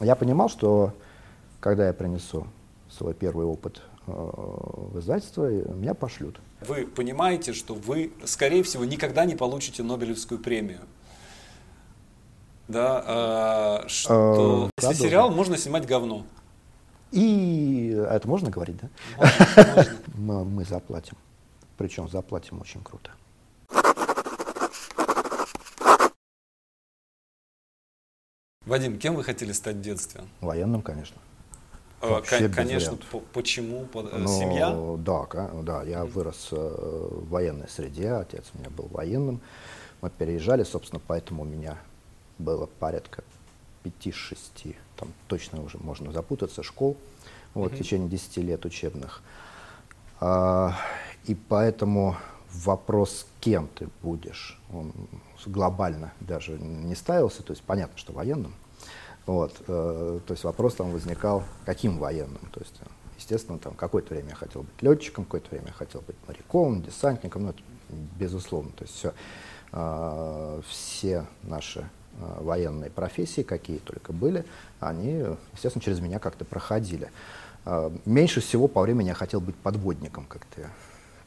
я понимал, что когда я принесу свой первый опыт э, в издательство, меня пошлют. Вы понимаете, что вы, скорее всего, никогда не получите Нобелевскую премию. Да, э, что Э, если сериал можно снимать говно. И это можно говорить, да? Можно, можно. Мы заплатим. Причем заплатим очень круто. Вадим, кем вы хотели стать в детстве? Военным, конечно. Э, Вообще Конечно, почему? По- э, Но, Семья? Да, да, я вырос э, в военной среде, отец у меня был военным. Мы переезжали, собственно, поэтому у меня было порядка 5-6, там точно уже можно запутаться, школ вот, в течение 10 лет учебных. А, и поэтому вопрос, кем ты будешь, он глобально даже не ставился, то есть понятно, что военным. Вот, э, то есть вопрос там возникал, каким военным. То есть, естественно, там какое-то время я хотел быть летчиком, какое-то время я хотел быть моряком, десантником, ну, это безусловно. То есть все, э, все наши э, военные профессии, какие только были, они, естественно, через меня как-то проходили. Э, меньше всего по времени я хотел быть подводником, как-то я-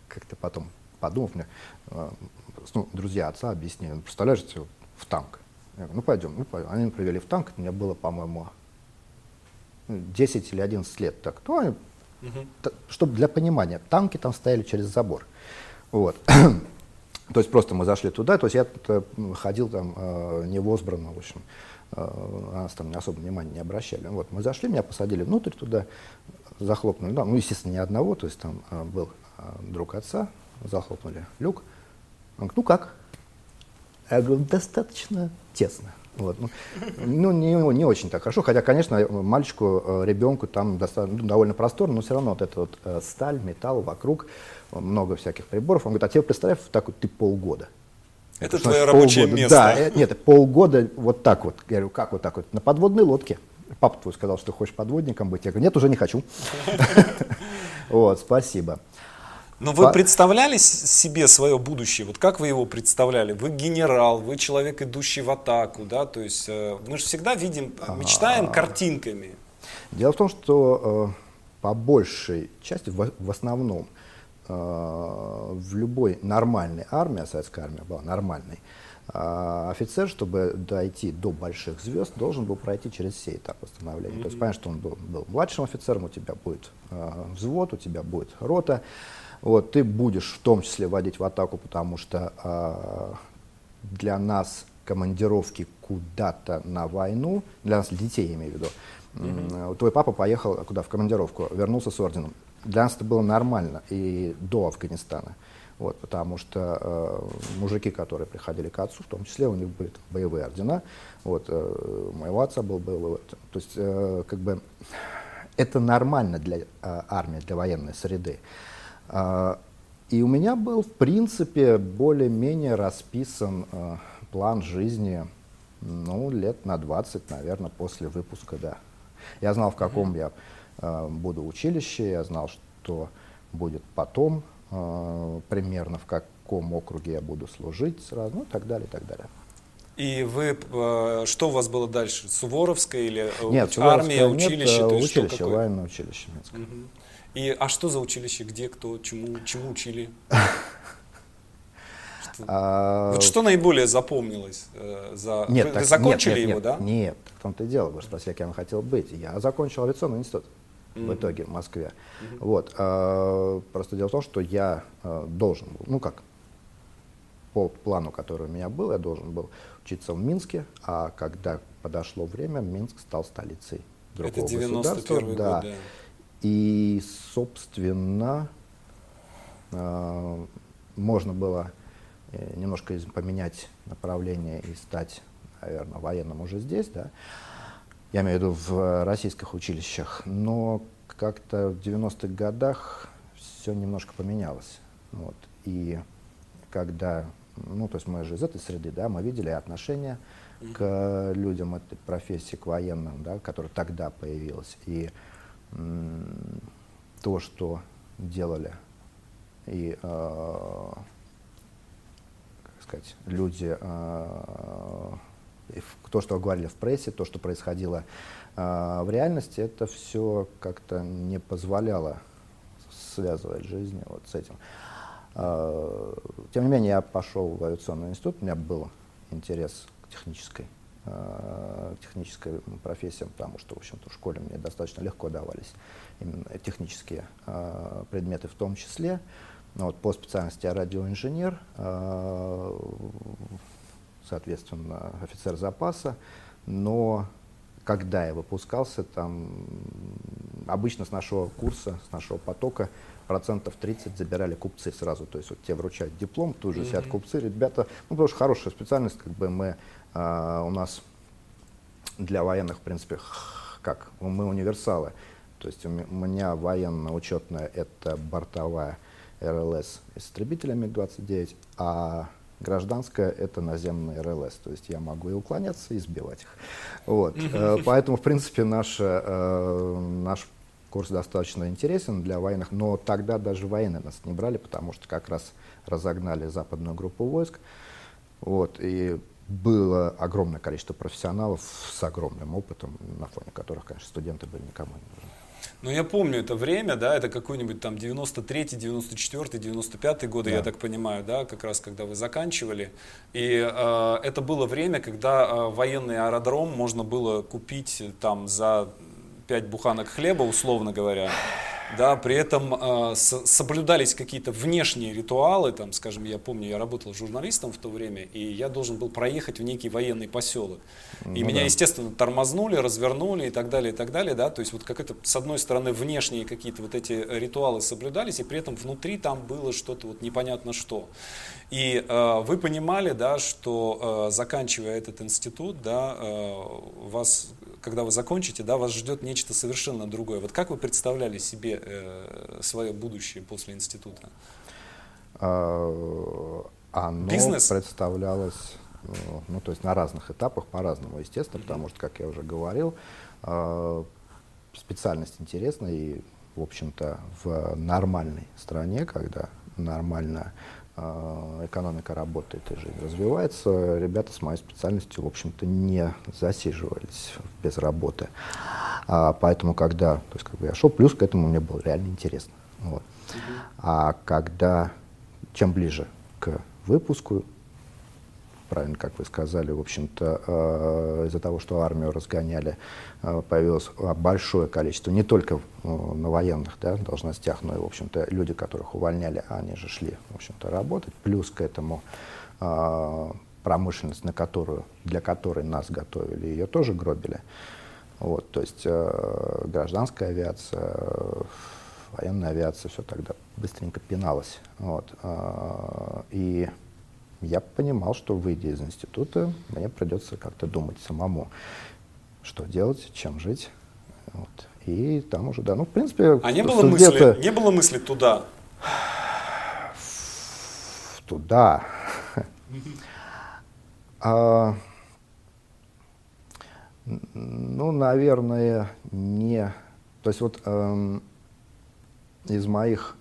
как-то потом подумав, мне э, ну, друзья отца объяснили, «Ну, представляешь, в танк. Я говорю, ну пойдем, ну пойдем. Они меня привели в танк, мне было, по-моему, ну, 10 или 11 лет. Так, ну, они, чтобы для понимания, танки там стояли через забор. Вот. То есть просто мы зашли туда, то есть я э, ходил там э, не в общем, э, на нас там особо внимания не обращали. Вот мы зашли, меня посадили внутрь туда, захлопнули, да, ну, естественно, ни одного, то есть там э, был э, друг отца, захлопнули люк. Он говорит, ну как? Я говорю, достаточно тесно. Вот. Ну, ну, не, не очень так хорошо, хотя, конечно, мальчику, э, ребенку там доста- ну, довольно просторно, но все равно вот эта вот э, сталь, металл вокруг, много всяких приборов. Он говорит, а тебе представь, так вот ты полгода. Это Что твое рабочее полгода? место. Да, э, нет, полгода вот так вот. Я говорю, как вот так вот? На подводной лодке. Папа твой сказал, что хочешь подводником быть. Я говорю, нет, уже не хочу. Вот, спасибо. Но вы По- представляли себе свое будущее? Вот как вы его представляли? Вы генерал, вы человек, идущий в атаку, да? То есть э, мы же всегда видим, А. мечтаем картинками. Дело в том, что э, по большей части, в, в основном, э, в любой нормальной армии, а советская армия была нормальной, э, офицер, чтобы дойти до больших звезд, должен был пройти через все этапы становления. То есть понятно, что он был, был младшим офицером, у тебя будет э, взвод, у тебя будет рота. Вот, ты будешь в том числе водить в атаку, потому что э, для нас командировки куда-то на войну, для нас, для детей я имею в виду, м, твой папа поехал куда, в командировку, вернулся с орденом. Для нас это было нормально и до Афганистана. Вот, потому что э, мужики, которые приходили к отцу, в том числе у них были там боевые ордена. Вот, э, у моего отца был боевой орден. То есть, э, как бы, это нормально для э, армии, для военной среды. И у меня был, в принципе, более-менее расписан э, план жизни, ну, лет на 20, наверное, после выпуска, да. Я знал, в каком я э, буду училище, я знал, что будет потом, э, примерно в каком округе я буду служить сразу, ну, и так далее, и так далее. И вы, что у вас было дальше? Суворовская или Нет, армия, Суворовская нет, училище? То есть что, училище, военное училище Минское. Мгм. И, а что за училище? Где, кто, чему, чему учили? Что, А, вот что наиболее запомнилось? э, за... Нет, вы, так- закончили нет, нет, его, нет, да? Нет, в том-то и дело. Вы спросили, кем я хотел быть. Я закончил авиационный институт в итоге в Москве. Вот. а, Просто дело в том, что я а, должен был, ну как, по плану, который у меня был, я должен был учиться в Минске, а когда подошло время, Минск стал столицей Это другого 91 государства. год, да. да. И, собственно, э, можно было э, немножко поменять направление и стать, наверное, военным уже здесь, да. Я имею в виду в российских училищах. Но как-то в 90-х годах все немножко поменялось. Вот. И когда, ну, то есть мы же из этой среды, да, мы видели отношение к людям этой профессии, к военным, да, которая тогда появилась. И то, что делали и, э, как сказать, люди, э, то, что говорили в прессе, то, что происходило э, в реальности это все как-то не позволяло связывать жизнь вот с этим. Тем не менее, я пошел в авиационный институт, у меня был интерес к технической, технической профессиям, потому что, в общем-то, в школе мне достаточно легко давались именно технические а, предметы в том числе. Но вот по специальности я радиоинженер, соответственно, офицер запаса, но когда я выпускался, там обычно с нашего курса, с нашего потока процентов 30 забирали купцы сразу. То есть вот тебе вручают диплом, тут же сидят купцы, ребята, ну потому что хорошая специальность, как бы мы, а, у нас для военных, в принципе, как, мы универсалы. То есть у меня военно-учетная это бортовая РЛС истребителя МиГ-29, а Гражданская — это наземный РЛС, то есть я могу и уклоняться, и сбивать их. Вот. Э, поэтому, в принципе, наш, э, наш курс достаточно интересен для военных, но тогда даже военные нас не брали, потому что как раз разогнали западную группу войск. Вот, и было огромное количество профессионалов с огромным опытом, на фоне которых, конечно, студенты были никому не нужны. Ну, я помню это время, да, это какой-нибудь там 93-й, 94-й, 95-й годы, да. я так понимаю, да, как раз когда вы заканчивали. И э, это было время, когда э, военный аэродром можно было купить там за 5 буханок хлеба, условно говоря да, при этом э, соблюдались какие-то внешние ритуалы, там, скажем, я помню, я работал журналистом в то время, и я должен был проехать в некий военный поселок. Ну, и меня, да. естественно, тормознули, развернули и так далее, и так далее, да, то есть вот как это, с одной стороны, внешние какие-то вот эти ритуалы соблюдались, и при этом внутри там было что-то вот непонятно что. И э, вы понимали, да, что э, заканчивая этот институт, да, э, вас когда вы закончите, да, вас ждет нечто совершенно другое. Вот как вы представляли себе э, свое будущее после института? А, оно Бизнес? представлялось, э, ну, то есть на разных этапах, по-разному, естественно, mm-hmm. потому что, как я уже говорил, э, специальность интересна и, в общем-то, в нормальной стране, когда нормально а, экономика работает и жизнь развивается, ребята с моей специальностью, в общем-то, не засиживались без работы. А, поэтому, когда то есть, как бы я шел, плюс к этому мне было реально интересно. Вот. А когда, чем ближе к выпуску, правильно, как вы сказали, в общем-то, э, из-за того, что армию разгоняли, э, появилось большое количество, не только э, на военных да, должностях, но и, в общем-то, люди, которых увольняли, они же шли, в общем-то, работать. Плюс к этому промышленность, на которую, для которой нас готовили, ее тоже гробили. Вот, то есть гражданская авиация, военная авиация, все тогда быстренько пиналось. Вот, и я понимал, что выйдя из института, мне придется как-то думать самому, что делать, чем жить. Вот. И там уже, да, ну, в принципе... А не было, мысли, не было мысли туда? Туда. а, ну, наверное, не... То есть вот эм, из моих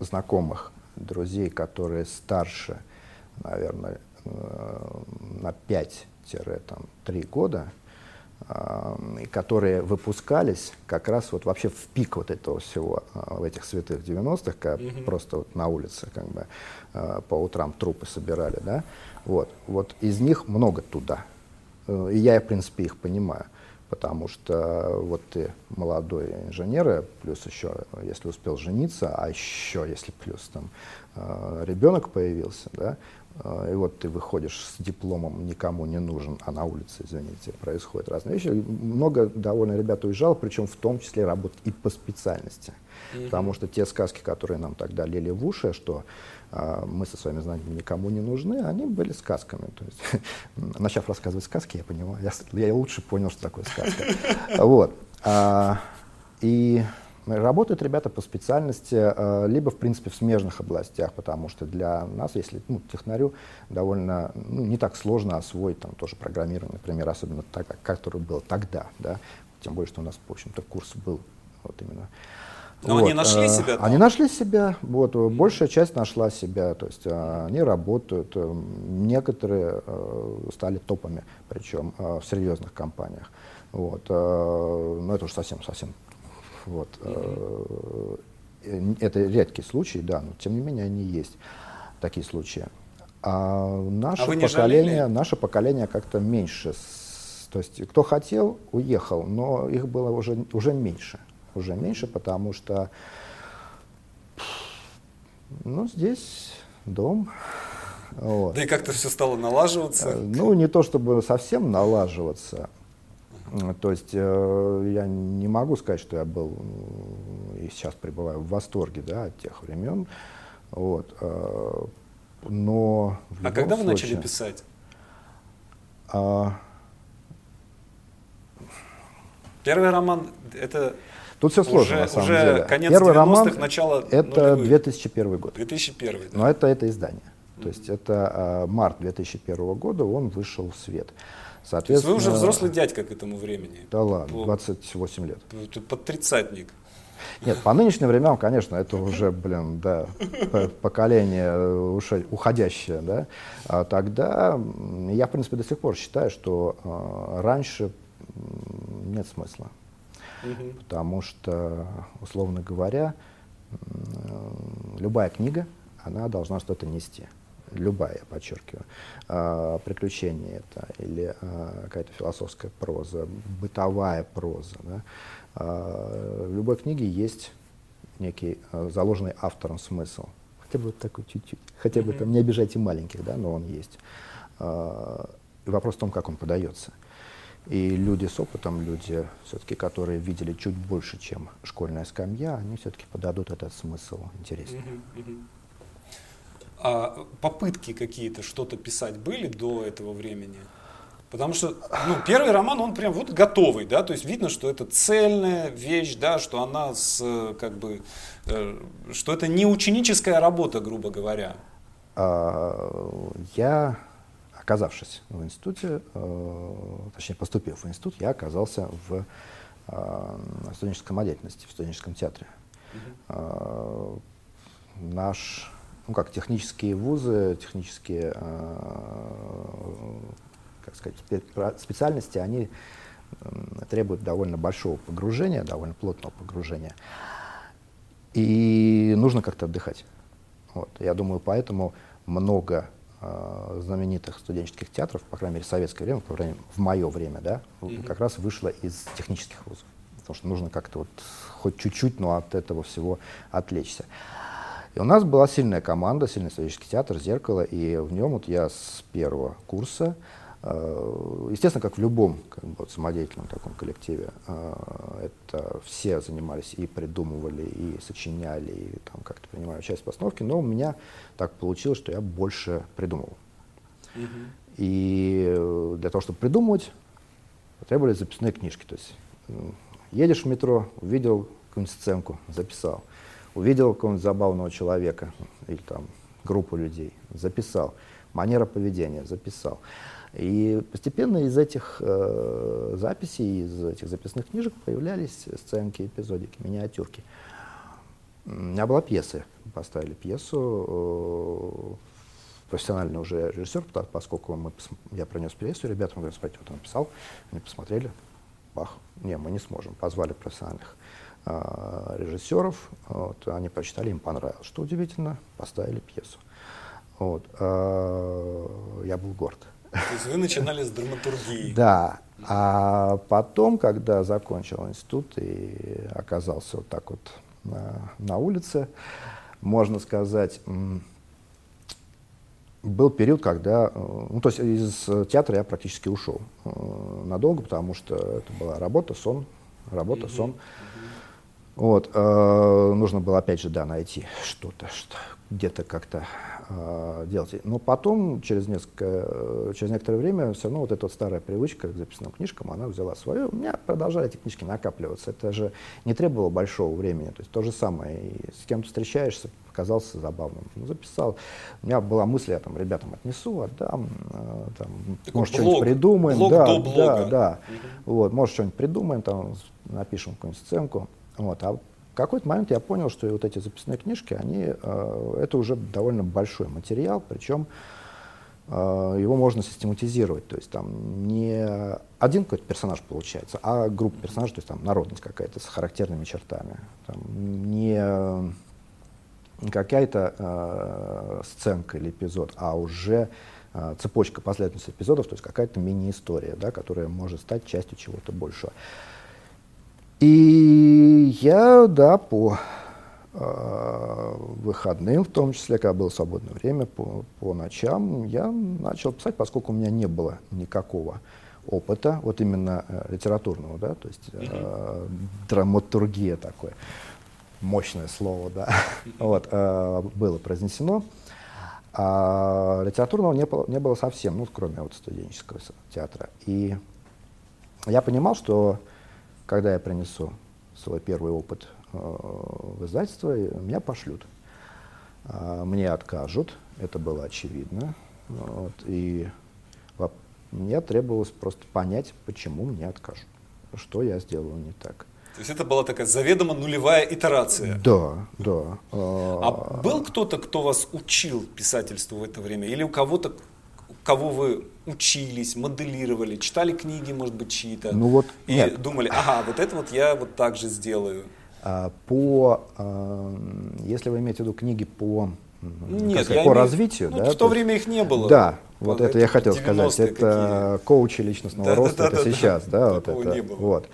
знакомых, друзей, которые старше наверное, э, на 5-3 года, э, которые выпускались как раз вот вообще в пик вот этого всего, э, в этих святых 90-х, когда mm-hmm. просто вот на улице как бы по утрам трупы собирали, да, вот, вот из них много туда. И я, в принципе, их понимаю потому что вот ты молодой инженер, плюс еще, если успел жениться, а еще, если плюс там ребенок появился, да, и вот ты выходишь с дипломом, никому не нужен, а на улице, извините, происходят разные вещи. Много довольно ребят уезжало, причем в том числе работать и по специальности. Mm-hmm. Потому что те сказки, которые нам тогда лили в уши, что э, мы со своими знаниями никому не нужны, они были сказками. То есть, начав рассказывать сказки, я понимаю, я, я лучше понял, что такое сказка. Вот. А, и Работают ребята по специальности, э, либо, в принципе, в смежных областях, потому что для нас, если ну, технарю довольно ну, не так сложно освоить там, тоже программирование, например, особенно так, который был тогда, да, тем более, что у нас, в общем-то, курс был вот именно но вот. они нашли э, себя? Там? Они нашли себя, вот, большая часть нашла себя, то есть э, они работают, некоторые стали топами, причем в серьезных компаниях. Вот, но это уже совсем-совсем. Вот. Это редкий случай, да, но тем не менее они есть, такие случаи. А наше, а поколение, наше поколение как-то меньше. То есть кто хотел, уехал, но их было уже, уже меньше. Уже меньше, потому что ну, здесь дом. Вот. Да и как-то все стало налаживаться? Э, ну, не то чтобы совсем налаживаться. То есть э, я не могу сказать, что я был и сейчас пребываю в восторге да, от тех времен. Вот. Э, но а когда вы начали писать? А... Первый роман это Тут все сложно, уже, на самом уже деле. конец Первый роман начало это нулевых. 2001 год. 2001, да. Но это, это издание. То есть это э, март 2001 года он вышел в свет. Соответственно, вы уже взрослый дядька к этому времени. Да ладно, 28 лет. Под тридцатник. Нет, по нынешним временам, конечно, это уже, блин, да, поколение уходящее, да. А тогда я, в принципе, до сих пор считаю, что э, раньше нет смысла. Угу. Потому что, условно говоря, э, любая книга, она должна что-то нести. Любая, подчеркиваю. Э, приключения это или э, какая-то философская проза, бытовая проза. Да? Э, в любой книге есть некий заложенный автором смысл. Хотя бы вот такой чуть-чуть. Хотя бы там не обижайте маленьких, да, но он есть. И вопрос в том, как он подается. И люди с опытом, люди, все-таки, которые видели чуть больше, чем школьная скамья, они все-таки подадут этот смысл интереснее. А попытки какие-то что-то писать были до этого времени? Потому что ну, первый роман, он прям вот готовый, да, то есть видно, что это цельная вещь, да, что она с, как бы, э, что это не ученическая работа, грубо говоря. А, я, оказавшись в институте, э, точнее поступив в институт, я оказался в э, студенческой самодеятельности, в студенческом театре. Угу. Наш, ну как, технические вузы, технические как сказать, специальности, они требуют довольно большого погружения, довольно плотного погружения. И нужно как-то отдыхать. Вот. Я думаю, поэтому много э, знаменитых студенческих театров, по крайней мере, в советское время, по крайней мере, в мое время, да, mm-hmm. как раз вышло из технических вузов. Потому что нужно как-то вот хоть чуть-чуть, но от этого всего отвлечься. И у нас была сильная команда, сильный студенческий театр «Зеркало», и в нем вот я с первого курса Э, естественно, как в любом как бы, вот, самодеятельном таком коллективе, э, это все занимались и придумывали, и сочиняли, и там как-то принимали часть в постановке, но у меня так получилось, что я больше придумывал. Угу. И для того, чтобы придумывать, требовались записные книжки. То есть едешь в метро, увидел какую-нибудь сценку, записал. Увидел какого-нибудь забавного человека или там группу людей, записал. Манера поведения, записал. И постепенно из этих э, записей, из этих записных книжек появлялись сценки, эпизодики, миниатюрки. У меня была пьеса, поставили пьесу, э, профессиональный уже режиссер, поскольку мы, я принес пьесу, ребятам говорят, смотрите, вот он написал, они посмотрели, бах, не, мы не сможем, позвали профессиональных режиссеров, вот, они прочитали, им понравилось. Что удивительно, поставили пьесу. Вот, э, я был горд. То есть вы начинали с драматургии. Да. А потом, когда закончил институт и оказался вот так вот на, на улице, можно сказать, был период, когда, э, ну, то есть из театра я практически ушел э, надолго, потому что это была работа, сон, работа, mm-hmm. Вот, э, нужно было опять же, да, найти что-то, что, где-то как-то э, делать. Но потом, через, несколько, через некоторое время, все равно вот эта вот старая привычка к записным книжкам, она взяла свое. У меня продолжали эти книжки накапливаться. Это же не требовало большого времени. То есть то же самое. И с кем-то встречаешься, казался забавным. Ну, записал. У меня была мысль, я там ребятам отнесу, отдам, э, там, может, что-нибудь придумаем. Блог да, до блога. да, да. Угу. Вот, может, что-нибудь придумаем, там, напишем какую-нибудь сценку. Вот. А в какой-то момент я понял, что вот эти записные книжки, они, э, это уже довольно большой материал, причем э, его можно систематизировать. То есть там не один какой-то персонаж получается, а группа персонажей, то есть там народность какая-то с характерными чертами. Там, не какая-то э, сценка или эпизод, а уже э, цепочка последовательности эпизодов, то есть какая-то мини-история, да, которая может стать частью чего-то большего. И я, да, по э, выходным, в том числе, когда было свободное время, по, по ночам, я начал писать, поскольку у меня не было никакого опыта, вот именно э, литературного, да, то есть э, драматургия такое, мощное слово, да, вот, э, было произнесено. А литературного не было, не было совсем, ну, кроме вот студенческого театра. И я понимал, что когда я принесу свой первый опыт э, в издательство, меня пошлют. Э, мне откажут, это было очевидно. Вот, и мне требовалось просто понять, почему мне откажут, что я сделал не так. То есть это была такая заведомо нулевая итерация. Да, да. А был кто-то, кто вас учил писательству в это время? Или у кого-то кого вы учились, моделировали, читали книги, может быть, чьи-то, ну вот, и нет. думали, ага, вот это вот я вот так же сделаю. А, по, а, если вы имеете в виду книги по, нет, сказать, по имею, развитию, ну, да, в то время их не было. Да, вот это я хотел сказать, это какие? коучи личностного да, роста, да, это да, сейчас, да, да вот это, не было. вот.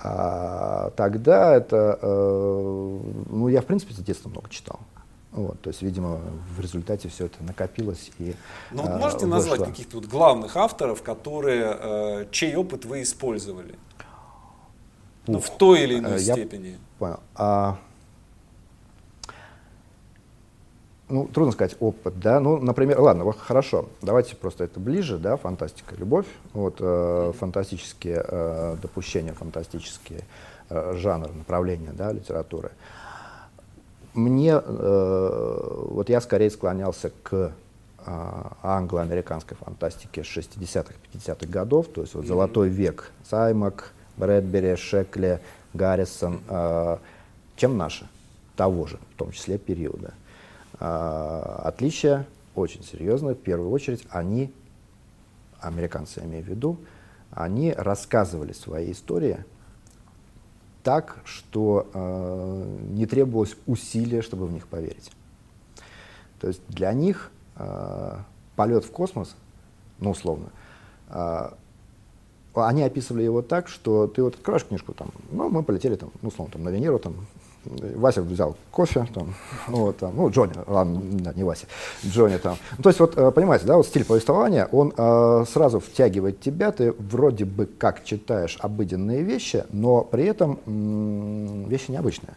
А, тогда это, э, ну я в принципе с детства много читал. Вот, то есть, видимо, в результате все это накопилось и Ну, вот можете вышло. назвать каких-то вот главных авторов, которые, э, чей опыт вы использовали? Ух, ну, в той или иной я степени. Понял. А, ну, трудно сказать опыт, да. Ну, например, ладно, хорошо, давайте просто это ближе, да, фантастика, любовь, вот, э, фантастические э, допущения, фантастические э, жанры, направления, да, литературы. Э, мне, э, вот я скорее склонялся к э, англо-американской фантастике 60-х, 50-х годов, то есть вот золотой век, Саймак, Брэдбери, Шекли, Гаррисон, э, чем наши, того же, в том числе периода. Отличие очень серьезное, в первую очередь, они, американцы я имею в виду, они рассказывали свои истории – так, что э, не требовалось усилия, чтобы в них поверить. То есть для них э, полет в космос, ну условно, э, они описывали его так, что ты вот открываешь книжку, там, ну, мы полетели там, ну, условно, там, на Венеру, там, Вася взял кофе, там, вот, там, ну, Джонни, ладно, не Вася, Джонни там. Ну, то есть, вот, э, понимаете, да, вот стиль повествования, он э, сразу втягивает тебя, ты вроде бы как читаешь обыденные вещи, но при этом м- вещи необычные.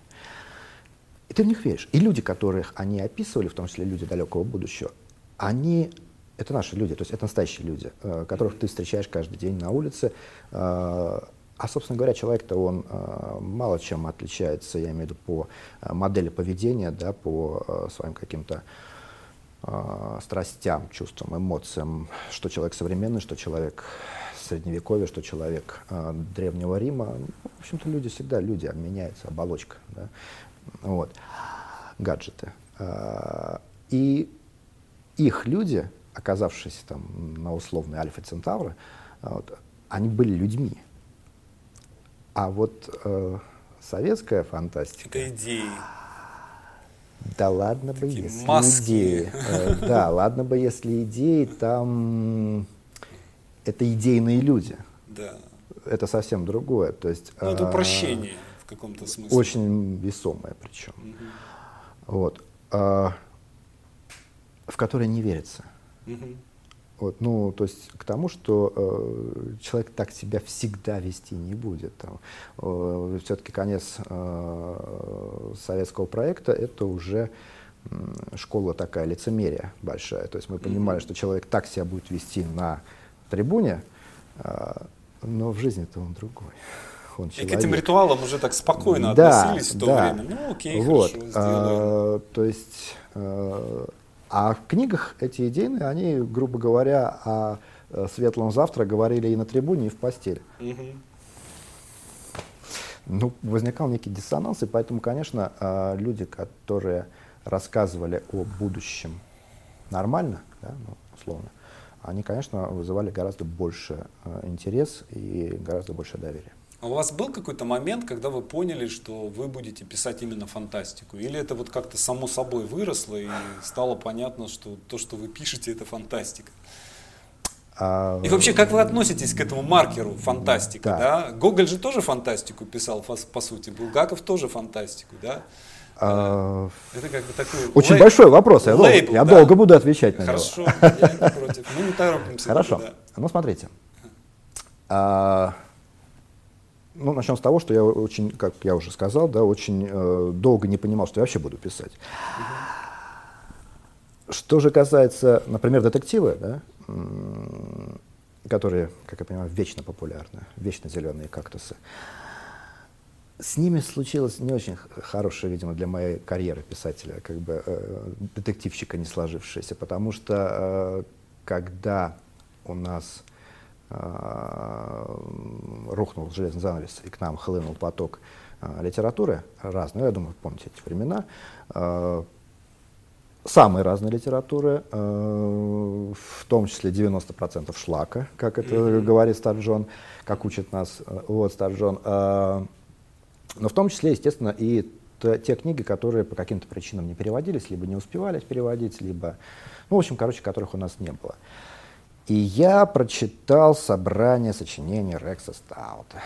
И ты в них веришь. И люди, которых они описывали, в том числе люди далекого будущего, они это наши люди, то есть это настоящие люди, э, которых ты встречаешь каждый день на улице, э, а, собственно говоря, человек-то он э, мало чем отличается, я имею в виду по э, модели поведения, да, по э, своим каким-то э, страстям, чувствам, эмоциям, что человек современный, что человек средневековья, что человек э, древнего Рима. Ну, в общем-то, люди всегда люди, меняется оболочка, да, вот, гаджеты. Э, и их люди, оказавшиеся там на условной Альфа Центавра, вот, они были людьми. А вот э, советская фантастика... Это идеи. Да ладно бы, Такие если маски. идеи. Э, да, ладно бы, если идеи, там это идейные люди. Да. Это совсем другое. То есть, ну, это упрощение в каком-то смысле. Очень весомое причем. Угу. Вот. Э, в которое не верится. Угу. Вот, ну, то есть к тому, что э, человек так себя всегда вести не будет. Там, э, все-таки конец э, советского проекта это уже э, школа такая лицемерия большая. То есть мы понимали, mm-hmm. что человек так себя будет вести на трибуне, э, но в жизни-то он другой. Он человек. И к этим ритуалам уже так спокойно да, относились в то да. время. Ну, окей, вот, хорошо, сделаем. А, то есть э, а в книгах эти идейные, они, грубо говоря, о э, светлом завтра говорили и на трибуне, и в постели. Угу. Ну, возникал некий диссонанс, и поэтому, конечно, э, люди, которые рассказывали о будущем нормально, да, ну, условно, они, конечно, вызывали гораздо больше э, интерес и гораздо больше доверия. А у вас был какой-то момент, когда вы поняли, что вы будете писать именно фантастику? Или это вот как-то само собой выросло и стало понятно, что то, что вы пишете, это фантастика? А... И вообще, как вы относитесь к этому маркеру фантастика? Да. Да? Гоголь же тоже фантастику писал, по сути. Булгаков тоже фантастику, да? А... Это как бы такой Очень лейб... большой вопрос. Я, лейбл, я да? долго буду отвечать на Хорошо, него. Хорошо, я не против. Мы не торопимся. Хорошо. Да. Ну, смотрите. А, ну, начнем с того, что я очень, как я уже сказал, да, очень э, долго не понимал, что я вообще буду писать. Что же касается, например, детективы, да, которые, как я понимаю, вечно популярны, вечно зеленые кактусы. С ними случилось не очень хорошее, видимо, для моей карьеры писателя, как бы э, детективщика не сложившееся, потому что э, когда у нас рухнул железный занавес, и к нам хлынул поток э, литературы разной, я думаю, помните эти времена, э, самой разной литературы, в том числе 90% шлака, как это mm-hmm. говорит Старджон, как учит нас вот Старджон, но в том числе, естественно, и те книги, которые по каким-то причинам не переводились, либо не успевались переводить, либо, ну, в общем, короче, которых у нас не было. И я прочитал собрание сочинений Рекса Стаута.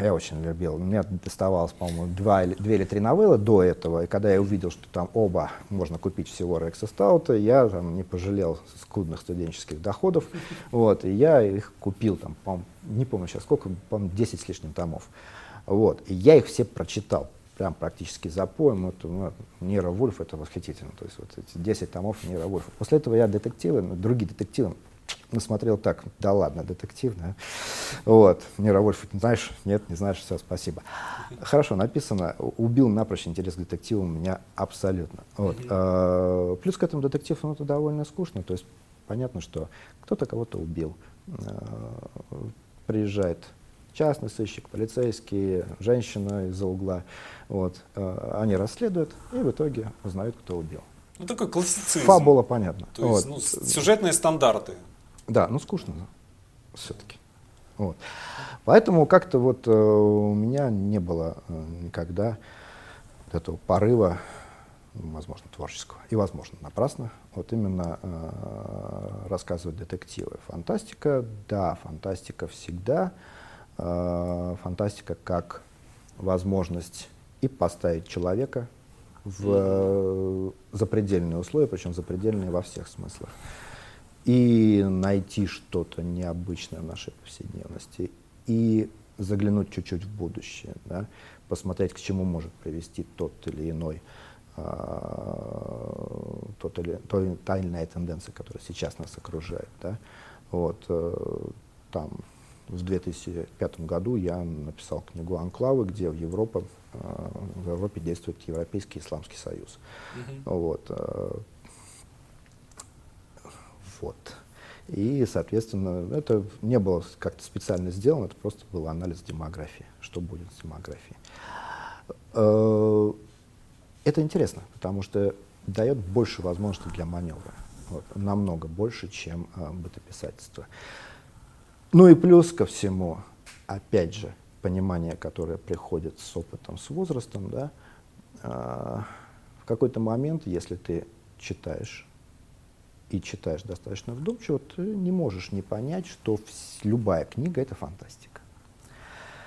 Я очень любил. Мне доставалось, по-моему, два или, две или три новеллы до этого. И когда я увидел, что там оба можно купить всего Рекса Стаута, я там, не пожалел скудных студенческих доходов. Вот, и я их купил, там, по не помню сейчас сколько, по-моему, 10 с лишним томов. Вот, и я их все прочитал прям практически запоем. Вот, ну, Нира Вульф это восхитительно. То есть вот эти 10 томов Нира Вульфа. После этого я детективы, другие детективы насмотрел так, да ладно, детектив, да. Вот, Нира Вольф, знаешь, нет, не знаешь, все, спасибо. Хорошо написано, убил напрочь интерес к детективу у меня абсолютно. Вот. А, плюс к этому детектив, ну, это довольно скучно, то есть понятно, что кто-то кого-то убил. А, приезжает частный сыщик, полицейский, женщина из-за угла. Вот. А, они расследуют и в итоге узнают, кто убил. Ну, такой классицизм. Фабула понятно. То есть, вот. ну, сюжетные стандарты. Да, ну скучно все-таки. Вот. Поэтому как-то вот э, у меня не было э, никогда этого порыва, возможно, творческого, и, возможно, напрасно, вот именно э, рассказывать детективы. Фантастика, да, фантастика всегда. Э, фантастика как возможность и поставить человека в э, запредельные условия, причем запредельные во всех смыслах и найти что-то необычное в нашей повседневности, и заглянуть чуть-чуть в будущее, да, посмотреть, к чему может привести тот или иной а, тот или, той, та или иная тенденция, которая сейчас нас окружает. Да. Вот, э, там, в 2005 году я написал книгу «Анклавы», где в Европе, э, в Европе действует Европейский Исламский Союз. Mm-hmm. Вот, вот. И, соответственно, это не было как-то специально сделано, это просто был анализ демографии, что будет с демографией. Э, это интересно, потому что дает больше возможностей для маневра. Вот, намного больше, чем э, бытописательство. Ну и плюс ко всему, опять же, понимание, которое приходит с опытом, с возрастом, да, э, в какой-то момент, если ты читаешь и читаешь достаточно вдумчиво, ты не можешь не понять, что любая книга — это фантастика.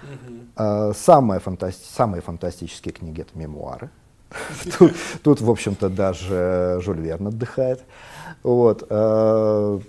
Mm-hmm. А, самые, фантасти- самые фантастические книги — это мемуары. тут, тут, в общем-то, даже Жюль Верн отдыхает. Вот. А,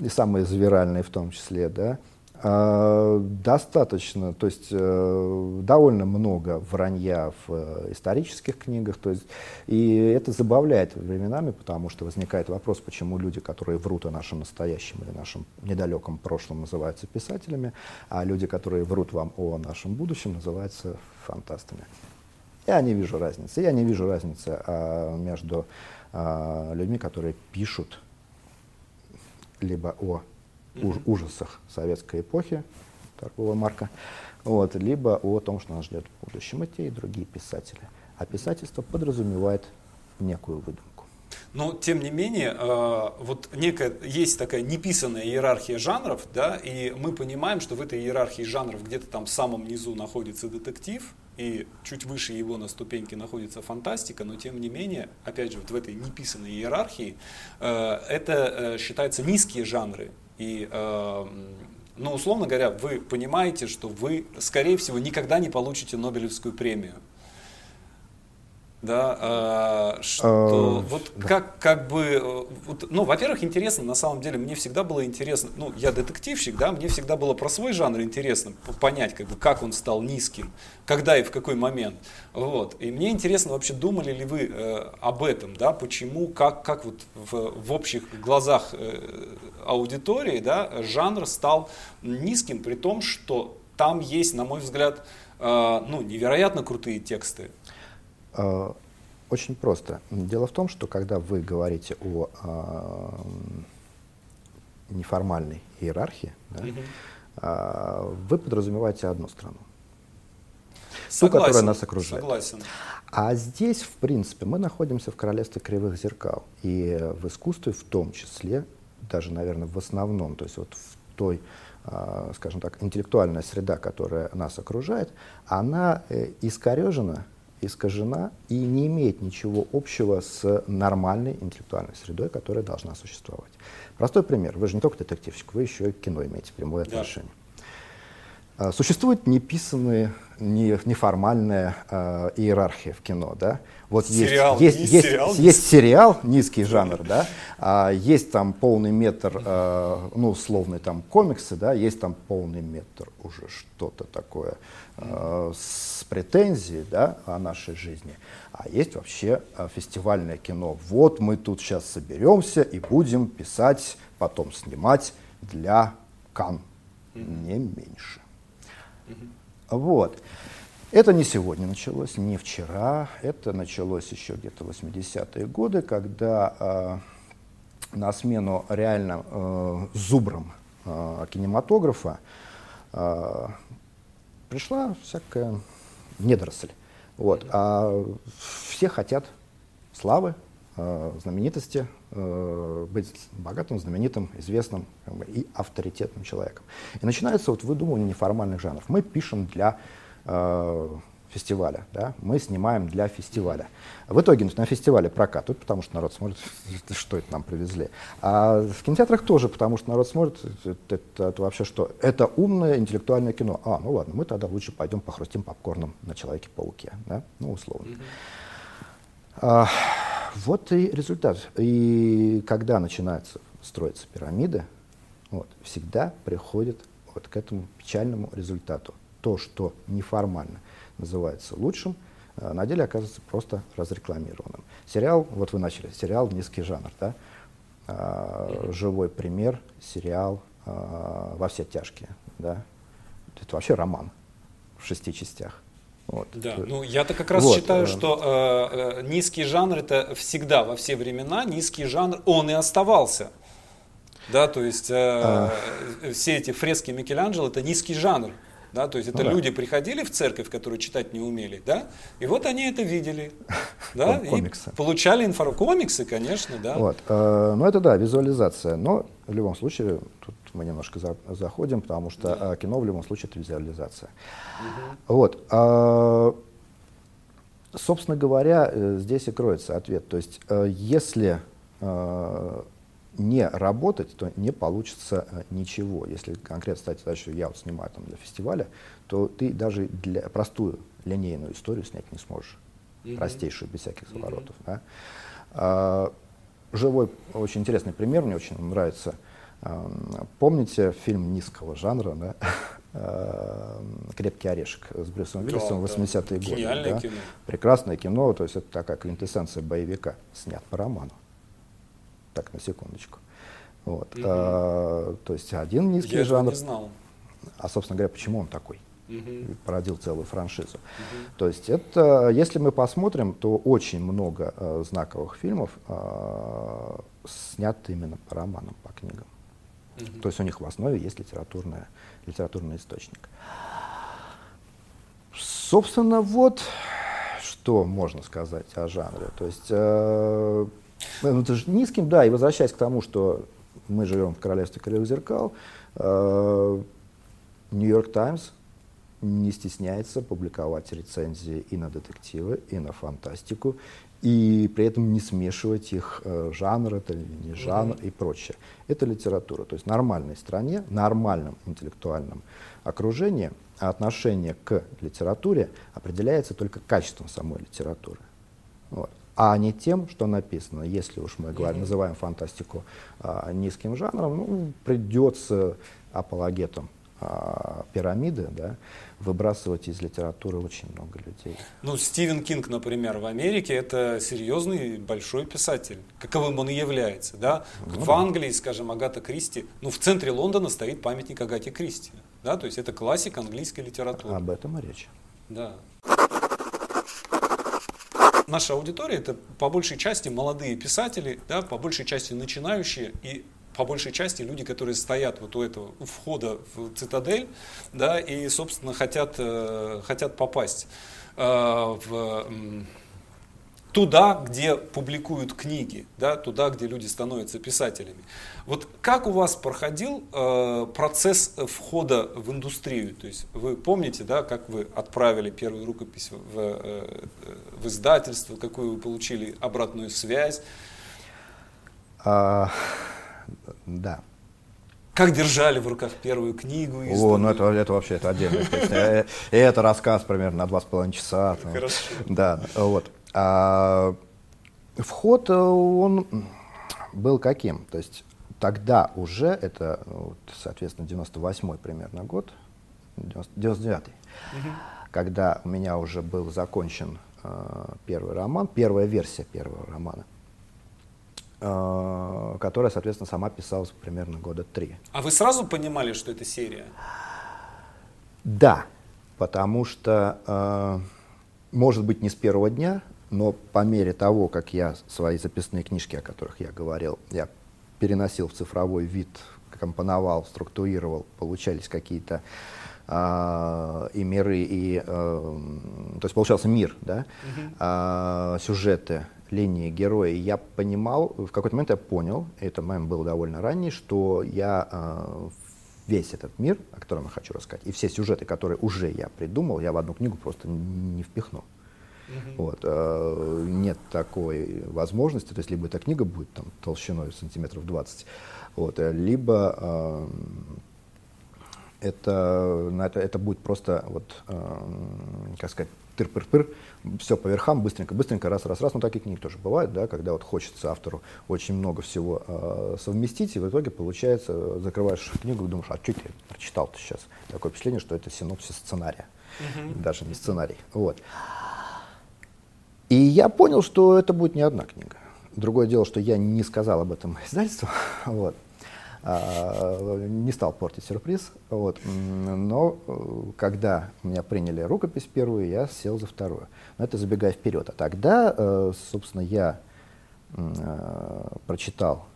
и самые завиральные в том числе, да. А, достаточно, то есть э, довольно много вранья в э, исторических книгах, то есть, и это забавляет временами, потому что возникает вопрос, почему люди, которые врут о нашем настоящем или нашем недалеком прошлом, называются писателями, а люди, которые врут вам о нашем будущем, называются фантастами. Я не вижу разницы. Я не вижу разницы а, между а, людьми, которые пишут либо о уж, ужасах советской эпохи, торгового марка, вот, либо о том, что нас ждет в будущем. И те, и другие писатели. А писательство подразумевает некую выдумку. Но, тем не менее, э, вот некая, есть такая неписанная иерархия жанров, да, и мы понимаем, что в этой иерархии жанров где-то там в самом низу находится детектив, и чуть выше его на ступеньке находится фантастика, но тем не менее, опять же, вот в этой неписанной иерархии э, это э, считаются низкие жанры. И, ну, условно говоря, вы понимаете, что вы, скорее всего, никогда не получите Нобелевскую премию да, э, что э, вот да. как, как бы, э, вот, ну, во-первых, интересно, на самом деле, мне всегда было интересно, ну, я детективщик, да, мне всегда было про свой жанр интересно понять, как бы, как он стал низким, когда и в какой момент, вот, и мне интересно вообще, думали ли вы э, об этом, да, почему, как, как вот в, в общих глазах э, аудитории, да, жанр стал низким, при том, что там есть, на мой взгляд, э, ну, невероятно крутые тексты, очень просто. Дело в том, что когда вы говорите о э, неформальной иерархии, да, угу. э, вы подразумеваете одну страну. Согласен, ту, которая нас окружает. Согласен. А здесь, в принципе, мы находимся в королевстве кривых зеркал. И в искусстве в том числе, даже, наверное, в основном, то есть вот в той, э, скажем так, интеллектуальная среда, которая нас окружает, она э, искорежена искажена и не имеет ничего общего с нормальной интеллектуальной средой, которая должна существовать. Простой пример. Вы же не только детективщик, вы еще и к кино имеете прямое отношение. Да. Существует неписанные, не, неформальная э, иерархия в кино, да? Вот сериал, есть, есть, есть, сериал, есть сериал, низкий жанр, да, а есть там полный метр, э, ну, условный там комиксы, да, есть там полный метр уже что-то такое э, с претензией, да, о нашей жизни. А есть вообще э, фестивальное кино. Вот мы тут сейчас соберемся и будем писать, потом снимать для Кан, не меньше. Вот. Это не сегодня началось, не вчера, это началось еще где-то 80-е годы, когда э, на смену реально э, зубрам э, кинематографа э, пришла всякая недоросль. Вот. А все хотят славы, знаменитости, э, быть богатым, знаменитым, известным и авторитетным человеком. И начинается вот выдумывание неформальных жанров. Мы пишем для э, фестиваля, да, мы снимаем для фестиваля. В итоге на фестивале прокатывают, потому что народ смотрит, что это нам привезли. А в кинотеатрах тоже, потому что народ смотрит, это, это, это вообще что? Это умное интеллектуальное кино. А, ну ладно, мы тогда лучше пойдем похрустим попкорном на Человеке-пауке, да, ну условно. Mm-hmm. А, вот и результат. И когда начинается строиться пирамида, вот, всегда приходит вот к этому печальному результату то, что неформально называется лучшим, э, на деле оказывается просто разрекламированным. Сериал, вот вы начали, сериал «Низкий жанр», да? А, живой пример, сериал а, «Во все тяжкие», да? Это вообще роман в шести частях. Вот. Да, ну я-то как раз вот, считаю, э, что э, э, низкий жанр это всегда во все времена низкий жанр, он и оставался. Да, то есть э, а... все эти фрески Микеланджело это низкий жанр. Да, то есть это ну, люди да. приходили в церковь, которые читать не умели, да, и вот они это видели, да, и получали информацию. Комиксы, конечно, да. Вот, э, ну это да, визуализация, но в любом случае тут мы немножко за, заходим, потому что. Э, кино в любом случае это визуализация. Угу. Вот, э, собственно говоря, э, здесь и кроется ответ. То есть, э, если не работать, то не получится ничего. Если конкретно стать задачу, я вот снимаю там для фестиваля, то ты даже для простую линейную историю снять не сможешь. Mm-hmm. Простейшую, без всяких заворотов. Mm-hmm. Да? А, живой, очень интересный пример, мне очень нравится. А, помните фильм низкого жанра, да? а, «Крепкий орешек» с Брюсом Уиллисом да, 80-е да. годы. Да? кино. Прекрасное кино, то есть это такая квинтэссенция боевика, снят по роману. Так, на секундочку. Вот. Угу. А, то есть один низкий Я жанр. не знал. А, собственно говоря, почему он такой? Угу. Породил целую франшизу. Угу. То есть это, если мы посмотрим, то очень много э, знаковых фильмов э, снят именно по романам, по книгам. То есть у них в основе есть литературная, литературный источник. Собственно, вот что можно сказать о жанре. То есть э, Ну, это же низким, да, и возвращаясь к тому, что мы живем в королевстве кривых зеркал, Нью-Йорк Таймс не стесняется публиковать рецензии и на детективы, и на фантастику, и при этом не смешивать их э, жанр, это не жанр и прочее. Это литература. То есть в нормальной стране, нормальном интеллектуальном окружении отношение к литературе определяется только качеством самой литературы. Вот. А не тем, что написано. Если уж мы говорим, называем фантастику а, низким жанром, ну, придется апологетам а, пирамиды, да, выбрасывать из литературы очень много людей. Ну, Стивен Кинг, например, в Америке это серьезный большой писатель, каковым он и является, да. Ну, в Англии, скажем, Агата Кристи, ну, в центре Лондона стоит памятник Агате Кристи, да, то есть это классик английской литературы. Об этом и речь. Да. Наша аудитория это по большей части молодые писатели, да, по большей части начинающие и по большей части люди, которые стоят вот у этого у входа в цитадель, да, и, собственно, хотят, э, хотят попасть э, в, туда, где публикуют книги, да, туда, где люди становятся писателями. Вот как у вас проходил э, процесс входа в индустрию? То есть вы помните, да, как вы отправили первую рукопись в, э, в издательство, какую вы получили обратную связь? А, да. Как держали в руках первую книгу? О, ну это, это вообще это отдельная песня. Э, это рассказ примерно на два с половиной часа. Хорошо. Да, вот. А, вход, э, он был каким? То есть тогда уже, это, соответственно, 98-й примерно год, 99-й, угу. когда у меня уже был закончен э, первый роман, первая версия первого романа. Э, которая, соответственно, сама писалась примерно года три. А вы сразу понимали, что это серия? Да, потому что, э, может быть, не с первого дня, но по мере того, как я свои записные книжки, о которых я говорил, я переносил в цифровой вид, компоновал, структурировал, получались какие-то э, и миры, и, э, то есть получался мир, да, э, сюжеты, линии героя, я понимал, в какой-то момент я понял, это момент был довольно ранний, что я э, весь этот мир, о котором я хочу рассказать, и все сюжеты, которые уже я придумал, я в одну книгу просто не впихну. Mm-hmm. Вот, э, нет такой возможности, то есть либо эта книга будет там толщиной сантиметров 20, вот, либо э, это, это, это будет просто, вот, э, как сказать, тыр-пыр-пыр, все по верхам, быстренько-быстренько, раз-раз-раз. Ну, такие книги тоже бывают, да, когда вот хочется автору очень много всего э, совместить, и в итоге получается, закрываешь книгу и думаешь, а что ты прочитал-то сейчас? Такое впечатление, что это синопсис сценария, uh-huh. даже не сценарий. Вот. И я понял, что это будет не одна книга. Другое дело, что я не сказал об этом издательству. Вот. А, не стал портить сюрприз. Вот. Но э, когда меня приняли рукопись первую, я сел за вторую. Но это забегая вперед. А тогда, э, собственно, я э, прочитал,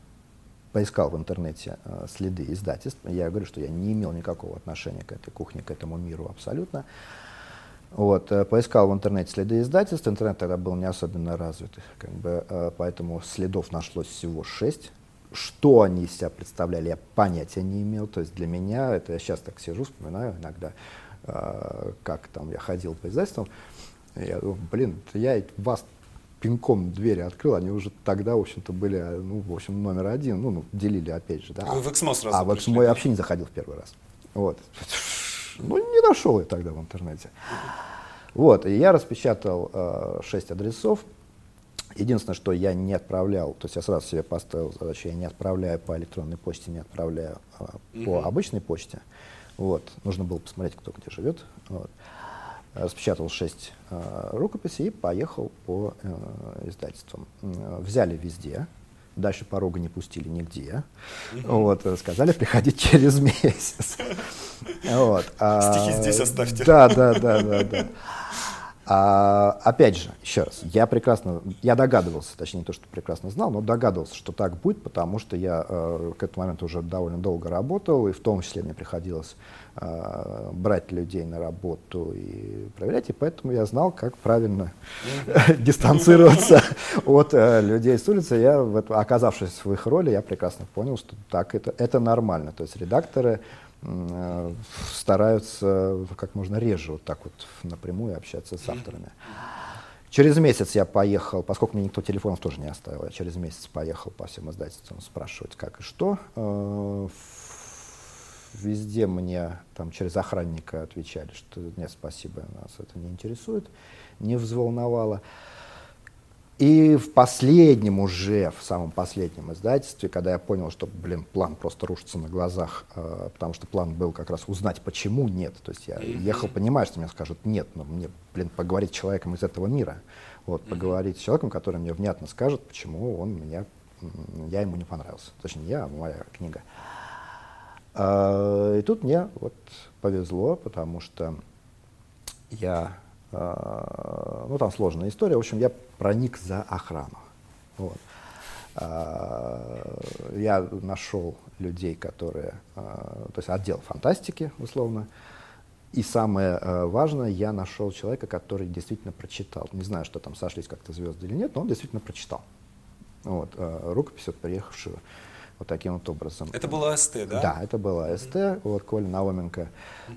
поискал в интернете следы издательств. Я говорю, что я не имел никакого отношения к этой кухне, к этому миру абсолютно. Вот, поискал в интернете следы издательств, интернет тогда был не особенно развит, как бы, поэтому следов нашлось всего шесть что они из себя представляли, я понятия не имел. То есть для меня, это я сейчас так сижу, вспоминаю иногда, э, как там я ходил по издательствам, я думаю, блин, я вас пинком двери открыл, они уже тогда, в общем-то, были, ну, в общем, номер один, ну, ну делили, опять же, да. Вы в Эксмо сразу А в Эксмо я вообще не заходил в первый раз. Вот. Ну, не нашел я тогда в интернете. Вот, и я распечатал э, шесть адресов, Единственное, что я не отправлял, то есть я сразу себе поставил задачу, я не отправляю по электронной почте, не отправляю а, по обычной почте. Вот. Нужно было посмотреть, кто где живет. Вот. Распечатал шесть э, рукописей и поехал по э, издательствам. Взяли везде, дальше порога не пустили нигде. Вот, сказали приходить через месяц. Вот. А, Стихи здесь оставьте. Да, да, да, да, да. А, опять же, еще раз, я прекрасно, я догадывался, точнее не то, что прекрасно знал, но догадывался, что так будет, потому что я э, к этому моменту уже довольно долго работал, и в том числе мне приходилось э, брать людей на работу и проверять, и поэтому я знал, как правильно дистанцироваться от э, людей с улицы. Я, оказавшись в их роли, я прекрасно понял, что так это, это нормально. То есть редакторы стараются как можно реже вот так вот напрямую общаться с авторами. Через месяц я поехал, поскольку мне никто телефонов тоже не оставил, я через месяц поехал по всем издательствам спрашивать, как и что. Э, везде мне там через охранника отвечали, что нет, спасибо, нас это не интересует, не взволновало. И в последнем уже, в самом последнем издательстве, когда я понял, что, блин, план просто рушится на глазах, э, потому что план был как раз узнать, почему нет. То есть я mm-hmm. ехал, понимая, что мне скажут нет, но мне, блин, поговорить с человеком из этого мира. Вот, mm-hmm. поговорить с человеком, который мне внятно скажет, почему он меня, я ему не понравился. Точнее, я, а моя книга. Э, и тут мне вот повезло, потому что я ну там сложная история. В общем, я проник за охрану. Вот. А, я нашел людей, которые, а, то есть отдел фантастики, условно, и самое важное, я нашел человека, который действительно прочитал. Не знаю, что там сошлись как-то звезды или нет, но он действительно прочитал. Вот, рукопись от приехавшего вот таким вот образом. Это было СТ, да? Да, это было СТ, mm-hmm. вот Коля Науменко.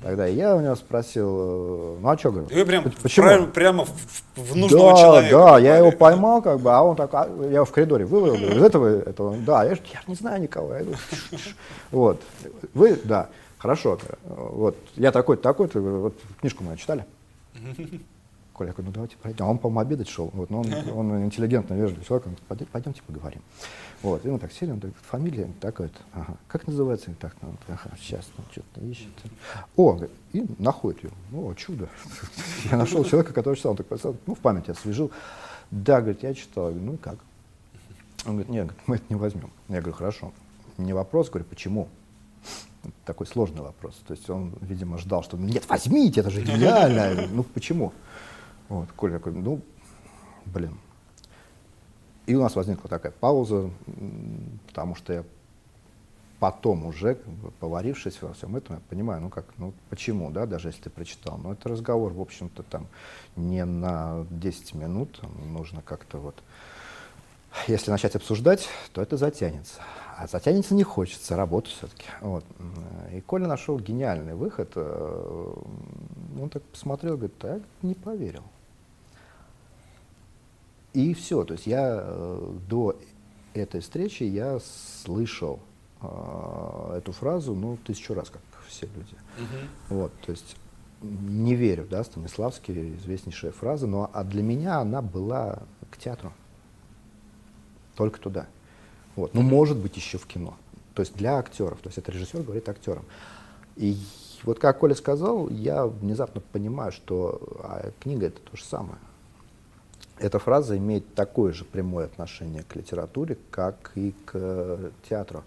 Тогда я у него спросил, ну а что, говорю, И вы прям, почему? Прямо, прямо в, в нужного да, человека. Да, попали. я его поймал, как бы, а он так, а, я его в коридоре вывел, говорю, из этого, этого, да, я, я не знаю никого. Я говорю, вот, вы, да, хорошо, вот, я такой-то, такой-то, вот книжку мы читали? Коля, я говорю, ну давайте пройдем. А он, по-моему, обедать шел. Вот, но он, он интеллигентно, вежливый человек. Он говорит, пойдемте поговорим. Вот, и мы так сели, он говорит, фамилия такая-то, ага. как называется? Так, ну, ага, сейчас, ну, что-то ищет. О, говорит, и находит ее. О, чудо. Я нашел человека, который читал. Он так поставил, ну, в памяти освежил. Да, говорит, я читал. Я говорю, ну и как? Он говорит, нет, мы это не возьмем. Я говорю, хорошо. Не вопрос, говорю, почему? Такой сложный вопрос. То есть он, видимо, ждал, что нет, возьмите, это же гениально. Ну почему? Вот, Коля такой, ну, блин. И у нас возникла такая пауза, потому что я потом уже, поварившись во всем этом, я понимаю, ну как, ну почему, да, даже если ты прочитал. Но это разговор, в общем-то, там не на 10 минут, нужно как-то вот... Если начать обсуждать, то это затянется. А затянется не хочется, работать все-таки. Вот. И Коля нашел гениальный выход. Э, он так посмотрел, говорит, так не поверил. И все. То есть я э, до этой встречи я слышал э, эту фразу, ну, тысячу раз, как все люди. Угу. Вот, то есть не верю, да, Станиславский, известнейшая фраза, но а для меня она была к театру. Только туда. Вот. Ну, может быть, еще в кино. То есть для актеров. То есть это режиссер говорит актерам. И вот как Коля сказал, я внезапно понимаю, что а, книга это то же самое эта фраза имеет такое же прямое отношение к литературе, как и к э, театру.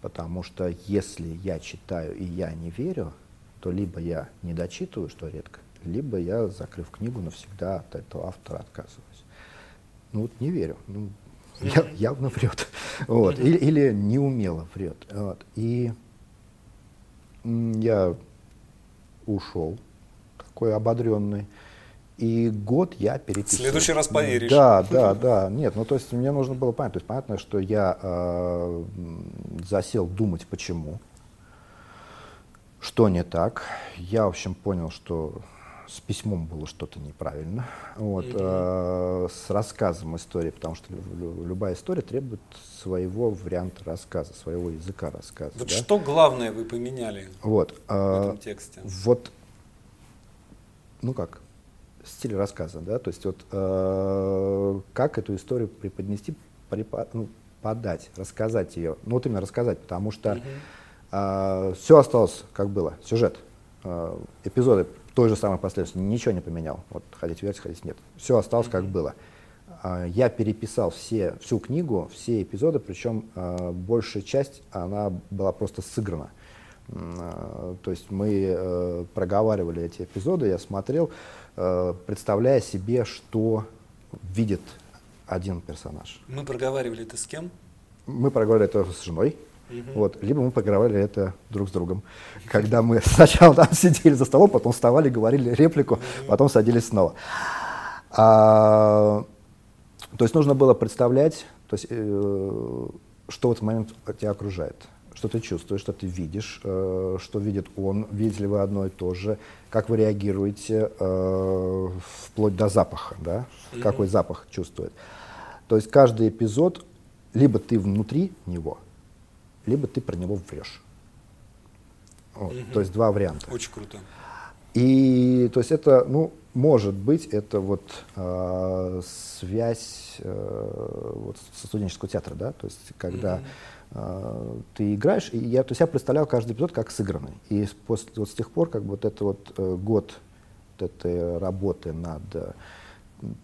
Потому что если я читаю и я не верю, то либо я не дочитываю, что редко, либо я, закрыв книгу, навсегда от этого автора отказываюсь. Ну вот не верю. Ну, я, явно врет. Вот. Или, или неумело врет. Вот. И я ушел такой ободренный. И год я переписывал. В следующий раз поверишь. Да, да, да. Нет, ну то есть мне нужно было понять. То есть понятно, что я э, засел думать, почему, что не так. Я, в общем, понял, что с письмом было что-то неправильно. Вот, э, с рассказом истории, потому что любая история требует своего варианта рассказа, своего языка рассказа. Вот да? что главное вы поменяли вот, э, в этом тексте? Вот, ну как, стиль рассказа, да, то есть вот э, как эту историю преподнести, препод, ну, подать, рассказать ее, ну вот именно рассказать, потому что mm э, все осталось как было, сюжет, э, эпизоды той же самой последовательности, ничего не поменял, вот хотите верить, хотите нет, все осталось mm как было. Э, я переписал все, всю книгу, все эпизоды, причем э, большая часть, она была просто сыграна. То есть мы проговаривали эти эпизоды, я смотрел, представляя себе, что видит один персонаж. Мы проговаривали это с кем? Мы проговаривали это с женой. Угу. Вот, либо мы проговаривали это друг с другом. Когда мы сначала там сидели за столом, потом вставали, говорили реплику, угу. потом садились снова. А, то есть нужно было представлять, то есть, э, что в этот момент тебя окружает, что ты чувствуешь, что ты видишь, э, что видит он, видите ли вы одно и то же, как вы реагируете, э, вплоть до запаха, да, mm-hmm. какой запах чувствует. То есть каждый эпизод, либо ты внутри него, либо ты про него врешь. Вот, mm-hmm. То есть два варианта. Очень круто. И то есть это, ну, может быть, это вот э, связь э, вот со студенческого театра, да, то есть когда mm-hmm. Ты играешь, и я, то есть я представлял каждый эпизод как сыгранный. И после, вот с тех пор, как бы вот это вот э, год вот этой работы над э,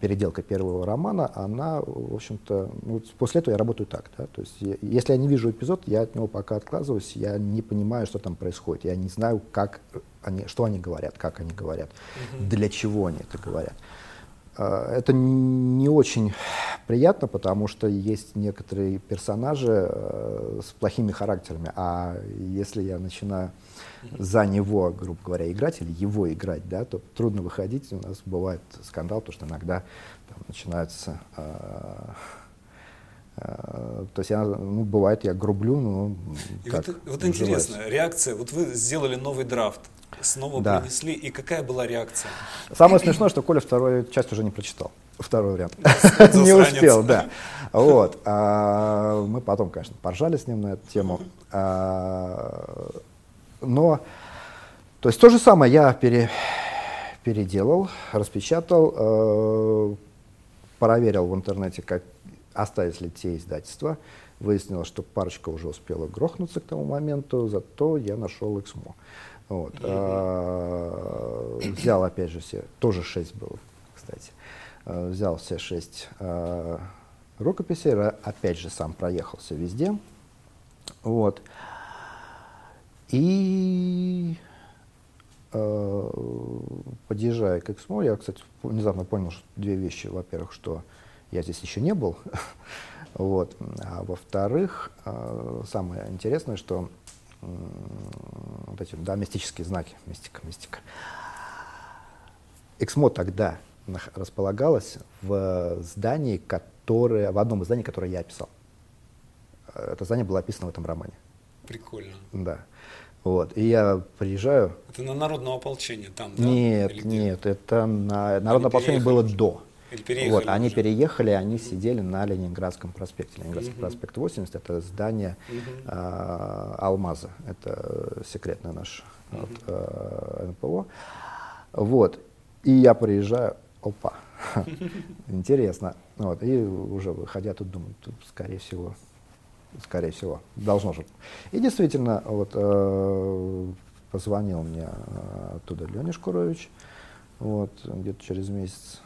переделка первого романа, она, в общем-то, ну, после этого я работаю так, да, то есть я, если я не вижу эпизод, я от него пока отказываюсь, я не понимаю, что там происходит, я не знаю, как они, что они говорят, как они говорят, угу. для чего они это говорят. А, это не очень приятно, потому что есть некоторые персонажи э, с плохими характерами, а если я начинаю за него, грубо говоря, играть или его играть, да, то трудно выходить. У нас бывает скандал, потому что иногда там, начинается... Э, э, то есть я, ну, бывает, я грублю, но и вот, вот интересно, реакция. Вот вы сделали новый драфт, снова да. принесли, и какая была реакция? Самое смешное, что Коля вторую часть уже не прочитал. Второй вариант. Не успел, да. Вот. А, мы потом, конечно, поржали с ним на эту тему. А, но, то есть то же самое я пере, переделал, распечатал, э, проверил в интернете, как остались ли те издательства. Выяснилось, что парочка уже успела грохнуться к тому моменту, зато я нашел Эксмо. Вот. А, взял, опять же, все, тоже шесть было, кстати. А, взял все шесть а, рукописей, опять же, сам проехался везде. Вот. И э, подъезжая к Эксмо, я, кстати, внезапно понял что две вещи. Во-первых, что я здесь еще не был. вот. А во-вторых, э, самое интересное, что вот эти да, мистические знаки, мистика, мистика. Эксмо тогда располагалось в здании, которое, в одном из зданий, которое я описал. Это здание было описано в этом романе. Прикольно. Да. Вот. И я приезжаю. Это на народное ополчение там, да? Нет, нет, это на народное ополчение было до. Или вот, они уже? переехали, они сидели на Ленинградском проспекте. Ленинградский mm-hmm. проспект 80 это здание mm-hmm. э, Алмаза, это секретное наше mm-hmm. вот, э, НПО. Вот. И я приезжаю, опа, интересно. Вот. И уже выходя тут думаю, тут, скорее всего, скорее всего, должно же. И действительно, вот э, позвонил мне э, оттуда Леня Шкурович, вот, где-то через месяц.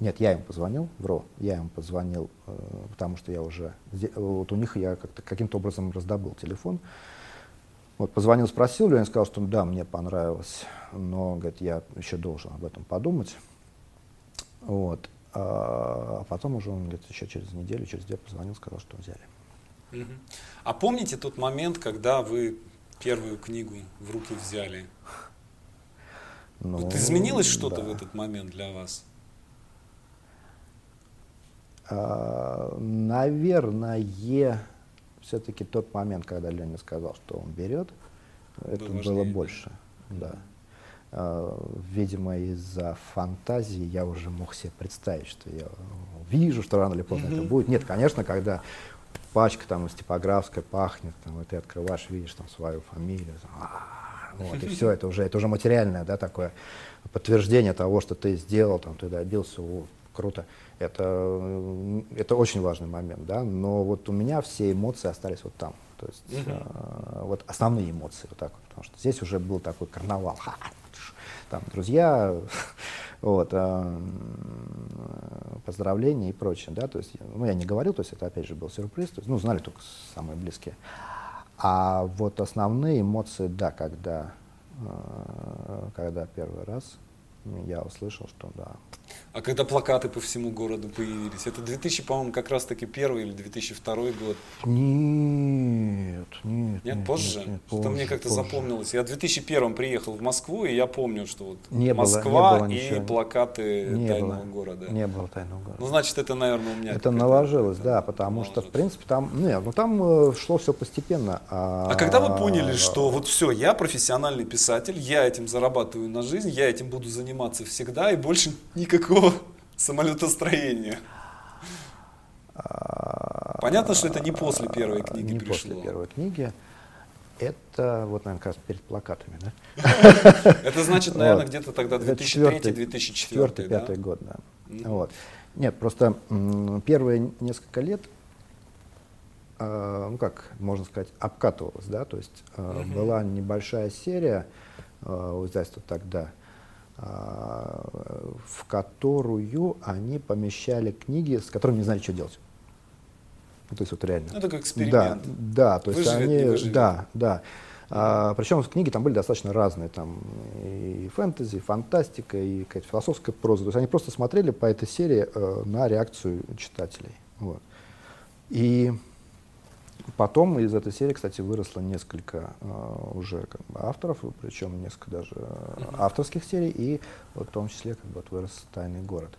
Нет, я им позвонил, вру, я им позвонил, э, потому что я уже, вот у них я как-то каким-то образом раздобыл телефон. Вот, позвонил, спросил, Леня сказал, что да, мне понравилось, но, говорит, я еще должен об этом подумать. Вот. А потом уже он где-то еще через неделю, через две позвонил, сказал, что взяли. А помните тот момент, когда вы первую книгу в руки взяли? Ну, вот изменилось что-то да. в этот момент для вас? А, наверное, все-таки тот момент, когда Леня сказал, что он берет, это Был было больше. Да. А, видимо, из-за фантазии я уже мог себе представить, что я вижу, что рано или поздно mm-hmm. это будет. Нет, конечно, когда пачка там из типографской пахнет, там, и ты открываешь, видишь там свою фамилию, там, а, вот, и все, это уже, это уже материальное, да, такое подтверждение того, что ты сделал, там, ты добился, о, круто. Это, это очень важный момент, да, но вот у меня все эмоции остались вот там, то есть э, вот основные эмоции вот так вот, потому что здесь уже был такой карнавал, ха, там друзья, вот, э, поздравления и прочее, да, то есть, ну, я не говорил, то есть это, опять же, был сюрприз, то есть, ну, знали только самые близкие. А вот основные эмоции, да, когда, э, когда первый раз я услышал, что да, а когда плакаты по всему городу появились, это 2000, по-моему, как раз таки первый или 2002 год? Нет, нет. Нет, позже? Нет, нет, позже Что мне как-то запомнилось. Я в 2001 приехал в Москву, и я помню, что вот не Москва было, не было и плакаты не тайного было, города. Не было тайного города. Ну, значит, это, наверное, у меня. Это наложилось, да, потому наложилось. что, в принципе, там, нет, ну там э, шло все постепенно. А, а когда вы поняли, что вот все, я профессиональный писатель, я этим зарабатываю на жизнь, я этим буду заниматься всегда, и больше никакого какого самолетостроения? Понятно, что это не после первой книги не пришло. после первой книги. Это вот, наверное, как раз перед плакатами, да? Это значит, наверное, где-то тогда 2003-2004, да? пятый год, да. Вот. Нет, просто первые несколько лет, а, ну как, можно сказать, обкатывалось, да, то есть а, была небольшая серия а, у издательства тогда, в которую они помещали книги, с которыми не знали, что делать. Ну, то есть вот реально. Это как эксперимент. Да, да, то есть выживет, они, да, да. А, причем книги там были достаточно разные, там и фэнтези, и фантастика, и какая-то философская проза. То есть они просто смотрели по этой серии э, на реакцию читателей. Вот. И Потом из этой серии, кстати, выросло несколько э, уже как бы, авторов, причем несколько даже э, авторских серий, и вот, в том числе как бы, вот, вырос «Тайный город».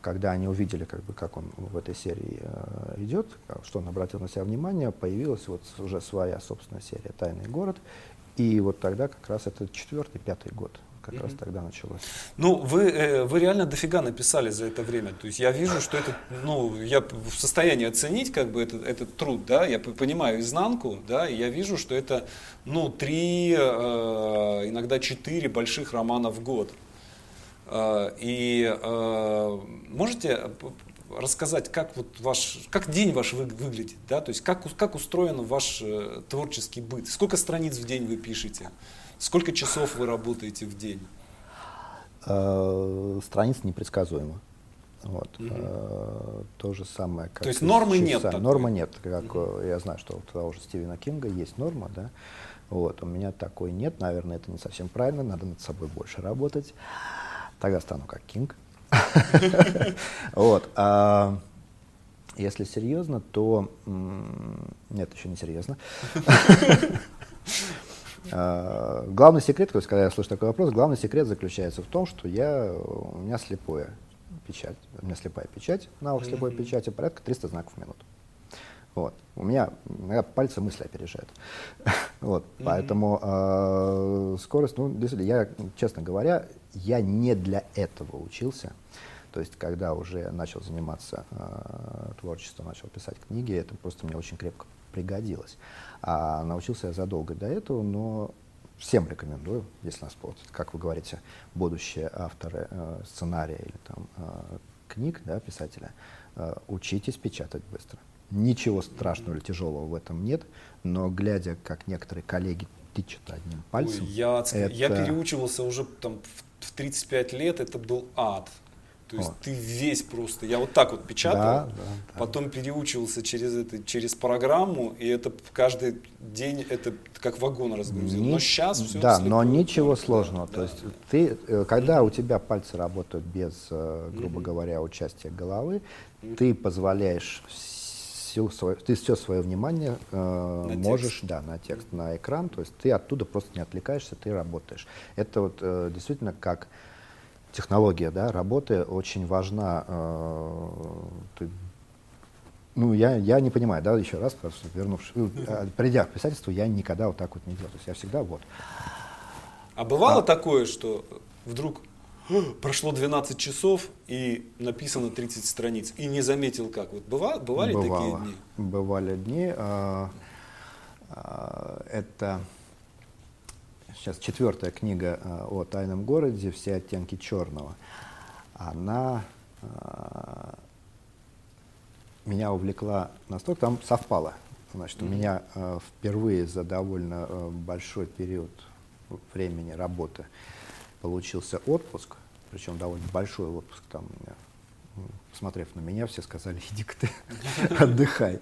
Когда они увидели, как, бы, как он в этой серии э, идет, что он обратил на себя внимание, появилась вот уже своя собственная серия «Тайный город», и вот тогда как раз это четвертый, пятый год как mm-hmm. раз тогда началось. Ну, вы, э, вы реально дофига написали за это время. То есть я вижу, что это, ну, я в состоянии оценить как бы этот, этот труд, да, я понимаю изнанку, да, и я вижу, что это, ну, три, э, иногда четыре больших романа в год. Э, и э, можете рассказать, как вот ваш, как день ваш вы, выглядит, да, то есть как, как устроен ваш э, творческий быт, сколько страниц в день вы пишете? Сколько часов вы работаете в день? Э, страниц непредсказуемо. Вот. Угу. То же самое, как То есть нормы часа. нет? Такой? Нормы нет. Как, угу. Я знаю, что у того же Стивена Кинга есть норма, да. Вот. У меня такой нет. Наверное, это не совсем правильно. Надо над собой больше работать. Тогда стану как Кинг. Вот. А если серьезно, то... Нет, еще не серьезно. А, главный секрет, то есть, когда я слышу такой вопрос, главный секрет заключается в том, что я, у меня слепое печать, у меня слепая печать, навык слепой печати, порядка 300 знаков в минуту. Вот. У меня иногда пальцы мысли опережают. вот. Mm-hmm. Поэтому э, скорость, ну, действительно, я, честно говоря, я не для этого учился. То есть, когда уже начал заниматься э, творчеством, начал писать книги, это просто мне очень крепко пригодилось. А научился я задолго до этого, но всем рекомендую, если нас, вот, как вы говорите, будущие авторы э, сценария или там, э, книг, да, писателя, э, учитесь печатать быстро. Ничего страшного или тяжелого в этом нет, но глядя, как некоторые коллеги тычут одним пальцем. Ой, я, это... я переучивался уже там, в 35 лет, это был ад. То есть вот. ты весь просто, я вот так вот печатал, да, да, да. потом переучивался через это, через программу, и это каждый день это как вагон разгрузил. Не, но сейчас все Да, но ничего сложного. Да, То есть да. ты, э, когда у тебя пальцы работают без, э, грубо mm-hmm. говоря, участия головы, mm-hmm. ты позволяешь всю свою, ты все свое внимание э, можешь, текст. да, на текст, на экран, то есть ты оттуда просто не отвлекаешься, ты работаешь. Это вот э, действительно как технология да, работы очень важна. Э, ну, я, я не понимаю, да, еще раз, просто вернувшись, ну, э, придя к писательству, я никогда вот так вот не делал. То есть я всегда вот. А бывало а, такое, что вдруг прошло 12 часов и написано 30 страниц, и не заметил как? Вот бывало, бывали бывало, такие дни? Бывали дни. А, а, это сейчас четвертая книга э, о тайном городе «Все оттенки черного». Она э, меня увлекла настолько, там совпало. Значит, у меня э, впервые за довольно большой период времени работы получился отпуск, причем довольно большой отпуск. Там, посмотрев на меня, все сказали, иди-ка ты, отдыхай.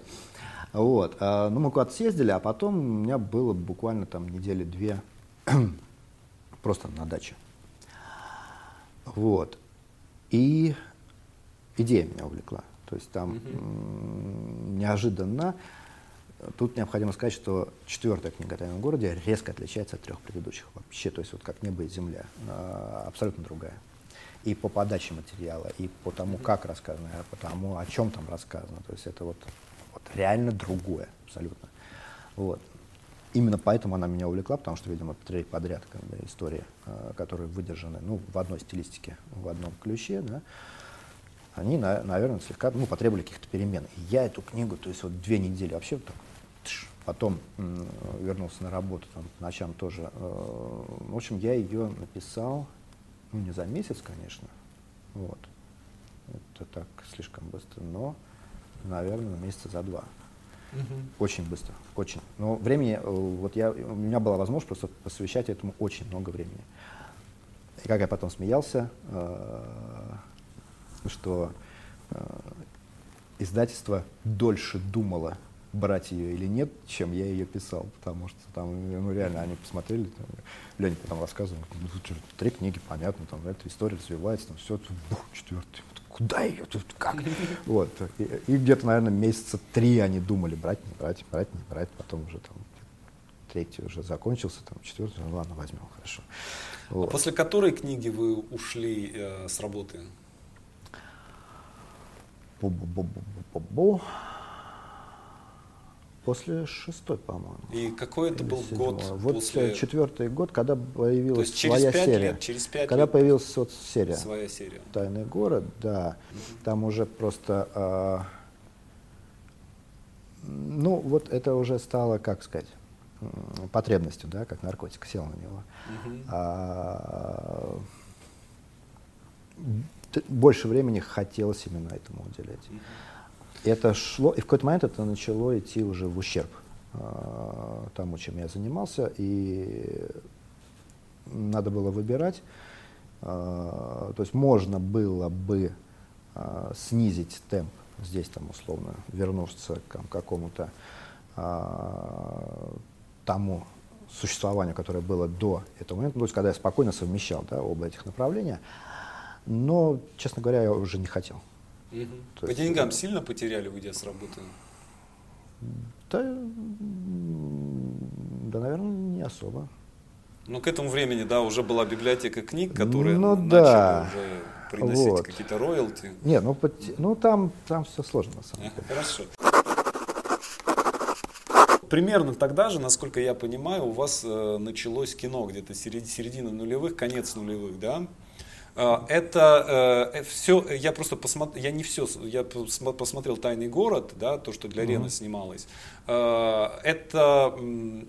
Вот. Ну, мы куда-то съездили, а потом у меня было буквально там недели две просто на даче. Вот. И идея меня увлекла. То есть там mm-hmm. неожиданно Тут необходимо сказать, что четвертая книга о тайном городе резко отличается от трех предыдущих вообще, то есть вот как небо и земля, а, абсолютно другая. И по подаче материала, и по тому, как рассказано, и по тому, о чем там рассказано. То есть это вот, вот реально другое абсолютно. Вот. Именно поэтому она меня увлекла, потому что, видимо, три подряд как истории, а, которые выдержаны ну, в одной стилистике, в одном ключе, да, они, наверное, слегка ну, потребовали каких-то перемен. И я эту книгу, то есть вот две недели вообще так Потом вернулся на работу, там, ночам тоже. Э, в общем, я ее написал, ну, не за месяц, конечно, вот. Это так слишком быстро, но, наверное, месяца за два. Угу. Очень быстро, очень. Но времени, э, вот я, у меня была возможность просто посвящать этому очень много времени. И как я потом смеялся, э, что издательство дольше думало брать ее или нет, чем я ее писал, потому что там, ну реально, они посмотрели, там, Леня потом рассказывал, ну, три книги, понятно, там эта история развивается, там все, бух, четвертый, куда ее, тут, как, вот, и, и где-то, наверное, месяца три они думали, брать, не брать, брать, не брать, потом уже там третий уже закончился, там четвертый, ну ладно, возьмем, хорошо. А вот. А после которой книги вы ушли э, с работы? Бу-бу-бу-бу-бу-бу. После шестой, по-моему. И какой это был седьмого. год? Вот после... четвертый год, когда появилась То есть через своя 5 серия. Лет, через пять когда лет. появилась соцсерия. Своя серия. Тайный город, да. Угу. Там уже просто... А, ну, вот это уже стало, как сказать, потребностью, да, как наркотик, сел на него. Угу. А, больше времени хотелось именно этому уделять. Угу это шло, и в какой-то момент это начало идти уже в ущерб э, тому, чем я занимался, и надо было выбирать. Э, то есть можно было бы э, снизить темп здесь, там, условно, вернуться к какому-то э, тому существованию, которое было до этого момента, то есть когда я спокойно совмещал да, оба этих направления, но, честно говоря, я уже не хотел. Угу. По деньгам сильно потеряли, уйдя с работы? Да, да, наверное, не особо. Ну, к этому времени, да, уже была библиотека книг, которые ну, начали да. уже приносить вот. какие-то роялти. Не, ну, ну там, там все сложно, на самом деле. Хорошо. Примерно тогда же, насколько я понимаю, у вас э, началось кино где-то середина нулевых, конец нулевых, да? А, это э, все, я просто посмотрел, я не все, я посмотрел «Тайный город», да, то, что для Рена mm-hmm. снималось. А, это,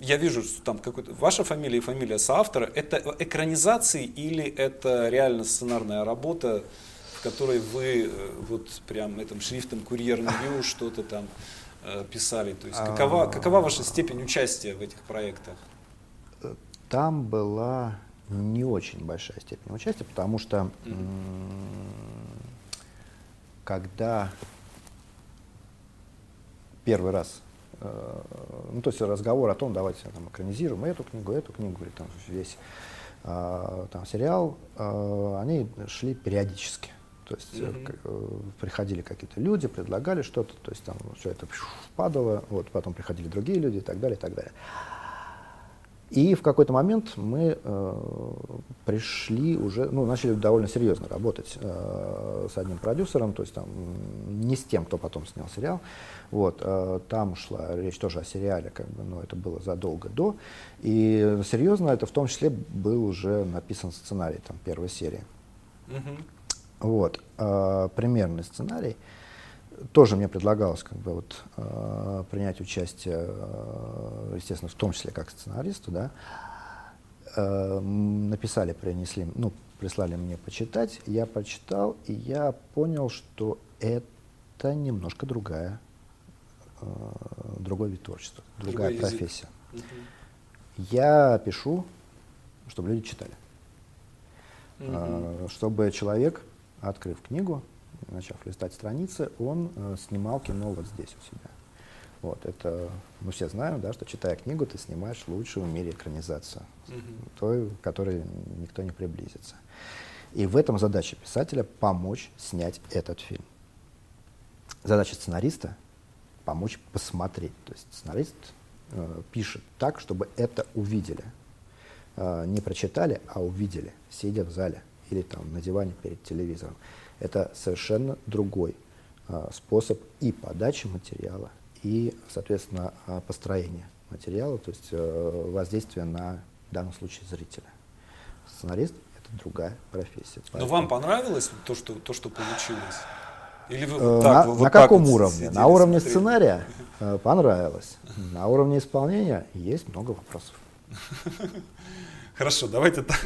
я вижу, что там какой-то, ваша фамилия и фамилия соавтора, это экранизации или это реально сценарная работа, в которой вы э, вот прям этим шрифтом «Курьер Нью» что-то там э, писали? То есть какова, какова ваша степень участия в этих проектах? Там была не очень большая степень участия, потому что когда первый раз, э, ну то есть разговор о том, давайте там экранизируем эту книгу, эту книгу или там весь э, там сериал, э, они шли периодически. То есть mm-hmm. приходили какие-то люди, предлагали что-то, то есть там все это падало, вот потом приходили другие люди и так далее, и так далее. И в какой-то момент мы э, пришли уже, ну, начали довольно серьезно работать э, с одним продюсером, то есть там не с тем, кто потом снял сериал. Вот, э, там шла речь тоже о сериале, как бы, но это было задолго до. И серьезно, это в том числе был уже написан сценарий там, первой серии. Mm-hmm. Вот, э, примерный сценарий. Э, тоже мне предлагалось как бы вот э, принять участие, э, естественно, в том числе как сценаристу, да. Э, написали, принесли, ну, прислали мне почитать, я прочитал, и я понял, что это немножко другая, э, другой вид творчества, другая другой профессия. Угу. Я пишу, чтобы люди читали. Угу. Э, чтобы человек, открыв книгу, начав листать страницы, он э, снимал кино вот здесь у себя. Вот, это мы все знаем, да, что читая книгу, ты снимаешь лучшую в мире экранизацию, угу. той, которой никто не приблизится. И в этом задача писателя помочь снять этот фильм. Задача сценариста помочь посмотреть. То есть сценарист э, пишет так, чтобы это увидели. Э, не прочитали, а увидели, сидя в зале или там на диване перед телевизором. Это совершенно другой э, способ и подачи материала, и, соответственно, э, построения материала, то есть э, воздействия на, в данном случае, зрителя. Сценарист — это другая профессия. Но вам понравилось то, что, то, что получилось? Или вы вот э, так, на, вот на каком вот уровне? На уровне смотрели? сценария э, понравилось. На уровне исполнения есть много вопросов. Хорошо, давайте так.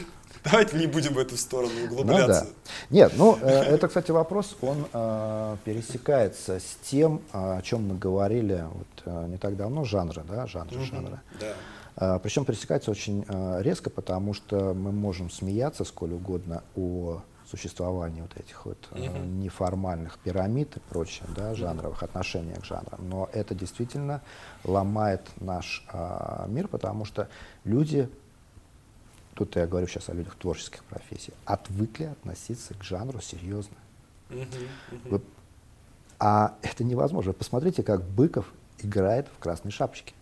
Давайте не будем в эту сторону углубляться. Ну, да. Нет, ну э, это, кстати, вопрос, он э, пересекается с тем, о чем мы говорили вот, э, не так давно, жанра, да, жанра, угу, жанра. Да. Э, причем пересекается очень резко, потому что мы можем смеяться сколь угодно о существования вот этих вот э, неформальных пирамид и прочее, да, жанровых отношений к жанрам. Но это действительно ломает наш э, мир, потому что люди, тут я говорю сейчас о людях творческих профессий, отвыкли относиться к жанру серьезно. Угу. Угу. Вы, а это невозможно. Посмотрите, как Быков играет в «Красной шапочке»,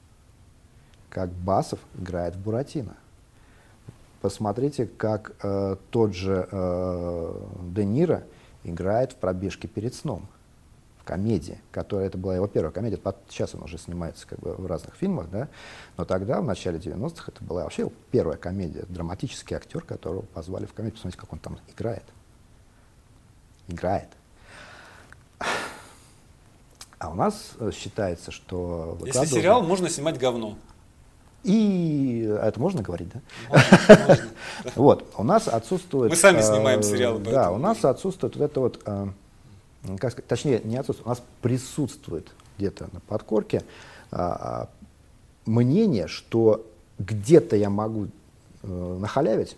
как Басов играет в «Буратино». Посмотрите, как э, тот же э, Де Ниро играет в «Пробежке перед сном», комедии, которая, это была его первая комедия, сейчас он уже снимается как бы в разных фильмах, да, но тогда, в начале 90-х, это была вообще первая комедия, драматический актер, которого позвали в комедию, посмотрите, как он там играет. Играет. А у нас э, считается, что... Если сериал, можно снимать говно. И это можно говорить, да? Можно, можно. Вот, у нас отсутствует... Мы сами снимаем э, сериалы. Да, у нас отсутствует вот это вот, э, как сказать, точнее, не отсутствует, у нас присутствует где-то на подкорке э, мнение, что где-то я могу нахалявить,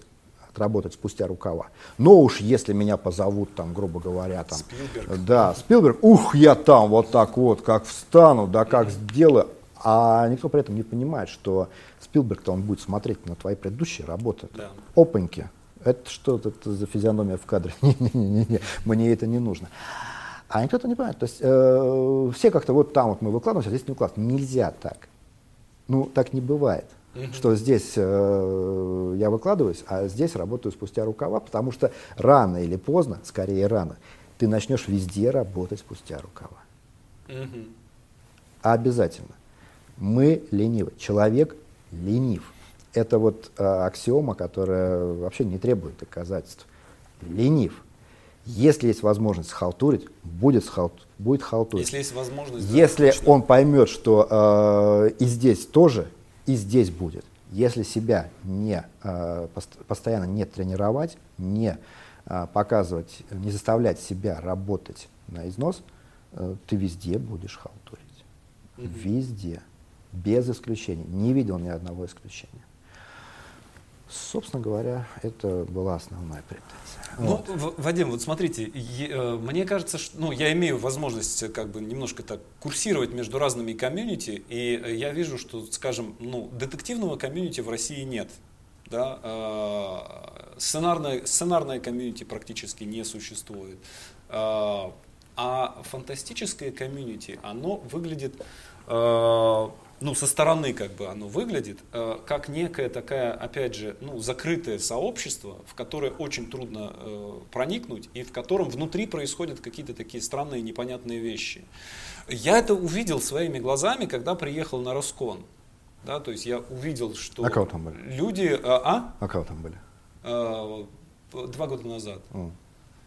отработать спустя рукава. Но уж если меня позовут, там, грубо говоря, там, Спилберг. да, Спилберг, ух, я там вот так вот, как встану, да, как сделаю, а никто при этом не понимает, что Спилберг-то он будет смотреть на твои предыдущие работы. Да. Опаньки. Это что это за физиономия в кадре? Не-не-не, мне это не нужно. А никто это не понимает. То есть э, все как-то вот там вот мы выкладываемся, а здесь не выкладываем. Нельзя так. Ну, так не бывает. Что здесь э, я выкладываюсь, а здесь работаю спустя рукава, потому что рано или поздно, скорее рано, ты начнешь везде работать спустя рукава. Угу. Обязательно. Мы ленивы. Человек ленив. Это вот э, аксиома, которая вообще не требует доказательств. Ленив. Если есть возможность схалтурить, будет, схалт, будет халтурить. Если есть возможность. Если да, он поймет, что э, и здесь тоже, и здесь будет. Если себя не, э, постоянно не тренировать, не э, показывать, не заставлять себя работать на износ, э, ты везде будешь халтурить. Mm-hmm. Везде без исключений. Не видел ни одного исключения. Собственно говоря, это была основная претензия. Ну, вот. Вадим, вот смотрите, э, мне кажется, что ну, я имею возможность как бы немножко так курсировать между разными комьюнити, и я вижу, что, скажем, ну, детективного комьюнити в России нет. Да? Э, сценарное, сценарное комьюнити практически не существует. Э, а фантастическое комьюнити, оно выглядит ну, со стороны как бы оно выглядит, э, как некое такая, опять же, ну, закрытое сообщество, в которое очень трудно э, проникнуть и в котором внутри происходят какие-то такие странные непонятные вещи. Я это увидел своими глазами, когда приехал на Роскон. Да, то есть я увидел, что а кого там были? люди... А, а? а кого там были? Два года назад. Mm.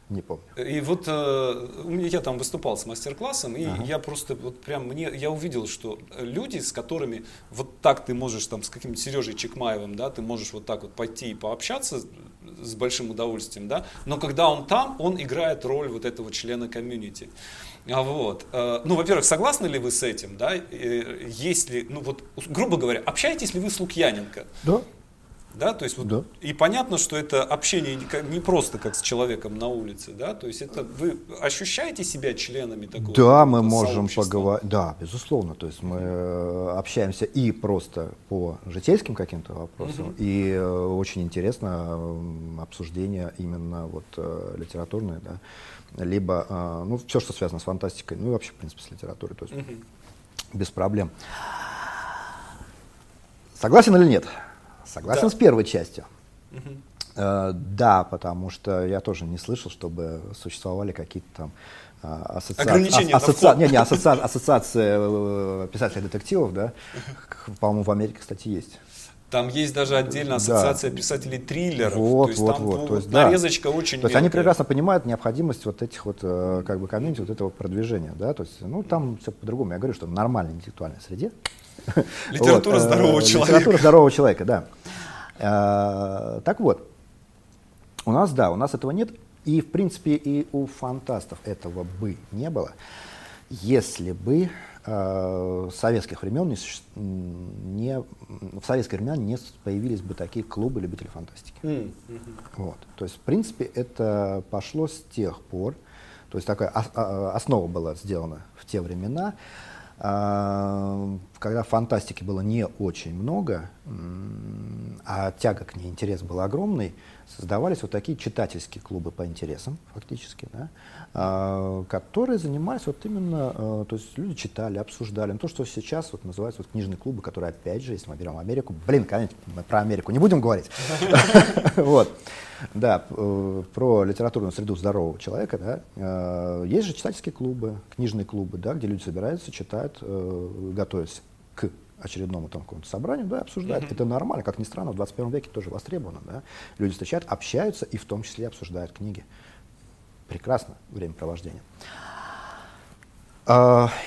Не помню. И вот э, я там выступал с мастер-классом, и ага. я просто вот прям мне я увидел, что люди, с которыми вот так ты можешь там с каким-нибудь Сережей Чекмаевым, да, ты можешь вот так вот пойти и пообщаться с большим удовольствием, да, но когда он там, он играет роль вот этого члена комьюнити. А вот, э, ну, во-первых, согласны ли вы с этим, да, э, если, ну вот, грубо говоря, общаетесь ли вы с Лукьяненко? Да. Да, то есть вот, да. и понятно, что это общение не, не просто как с человеком на улице, да, то есть это вы ощущаете себя членами такого Да, мы можем поговорить, да, безусловно, то есть мы э, общаемся и просто по житейским каким-то вопросам, угу. и э, очень интересно обсуждение именно вот э, литературное, да, либо, ну, все, что связано с фантастикой, ну и вообще, в принципе, с литературой, то есть угу. без проблем. Согласен или нет? Согласен да. с первой частью. Угу. Э, да, потому что я тоже не слышал, чтобы существовали какие-то там э, ассоциации, Ограничения асоци... не, не, ассоци... ассоциации э, писателей детективов, да, по-моему, в Америке, кстати, есть. Там есть даже отдельная ассоциация да. писателей триллеров. Вот, то есть вот, там вот. То есть, нарезочка да. очень. То есть они прекрасно понимают необходимость вот этих вот как бы комьюнити, вот этого продвижения, да. То есть, ну там все по-другому. Я говорю, что в нормальной интеллектуальной среде Литература вот, здорового человека. Литература здорового человека, да. Э, так вот, у нас, да, у нас этого нет. И, в принципе, и у фантастов этого бы не было, если бы э, советских времен не, не, в советские времена не появились бы такие клубы любителей фантастики. Mm -hmm. Вот. То есть, в принципе, это пошло с тех пор, то есть такая основа была сделана в те времена, а, когда фантастики было не очень много, а тяга к ней, интерес был огромный, создавались вот такие читательские клубы по интересам, фактически, да, а, которые занимались вот именно, а, то есть люди читали, обсуждали. Ну, то, что сейчас вот называются вот книжные клубы, которые, опять же, если мы берем Америку, блин, конечно, мы про Америку не будем говорить. Вот. Да, э, про литературную среду здорового человека, да, э, есть же читательские клубы, книжные клубы, да, где люди собираются, читают, э, готовятся к очередному там какому-то собранию, да, обсуждают. Mm-hmm. Это нормально, как ни странно, в 21 веке тоже востребовано, да. Люди встречают, общаются и в том числе обсуждают книги. Прекрасно времяпровождение.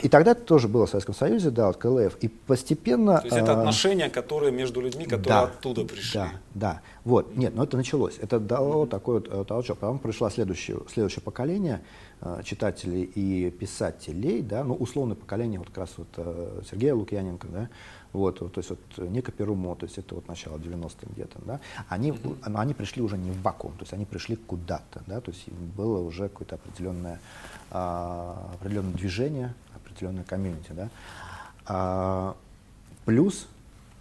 И тогда это тоже было в Советском Союзе, да, вот КЛФ. И постепенно... То есть это а, отношения, которые между людьми, которые да, оттуда пришли. Да, да. Вот, нет, но это началось. Это дало mm-hmm. такой вот э, толчок. Потом пришло следующее, следующее поколение э, читателей и писателей, да, ну, условное поколение, вот как раз вот э, Сергея Лукьяненко, да, вот, вот, то есть вот Ника Перумо, то есть это вот начало 90-х где-то, да, они, mm-hmm. они пришли уже не в вакуум, то есть они пришли куда-то, да, то есть было уже какое-то определенное определенное движение, определенное комьюнити, да. А, плюс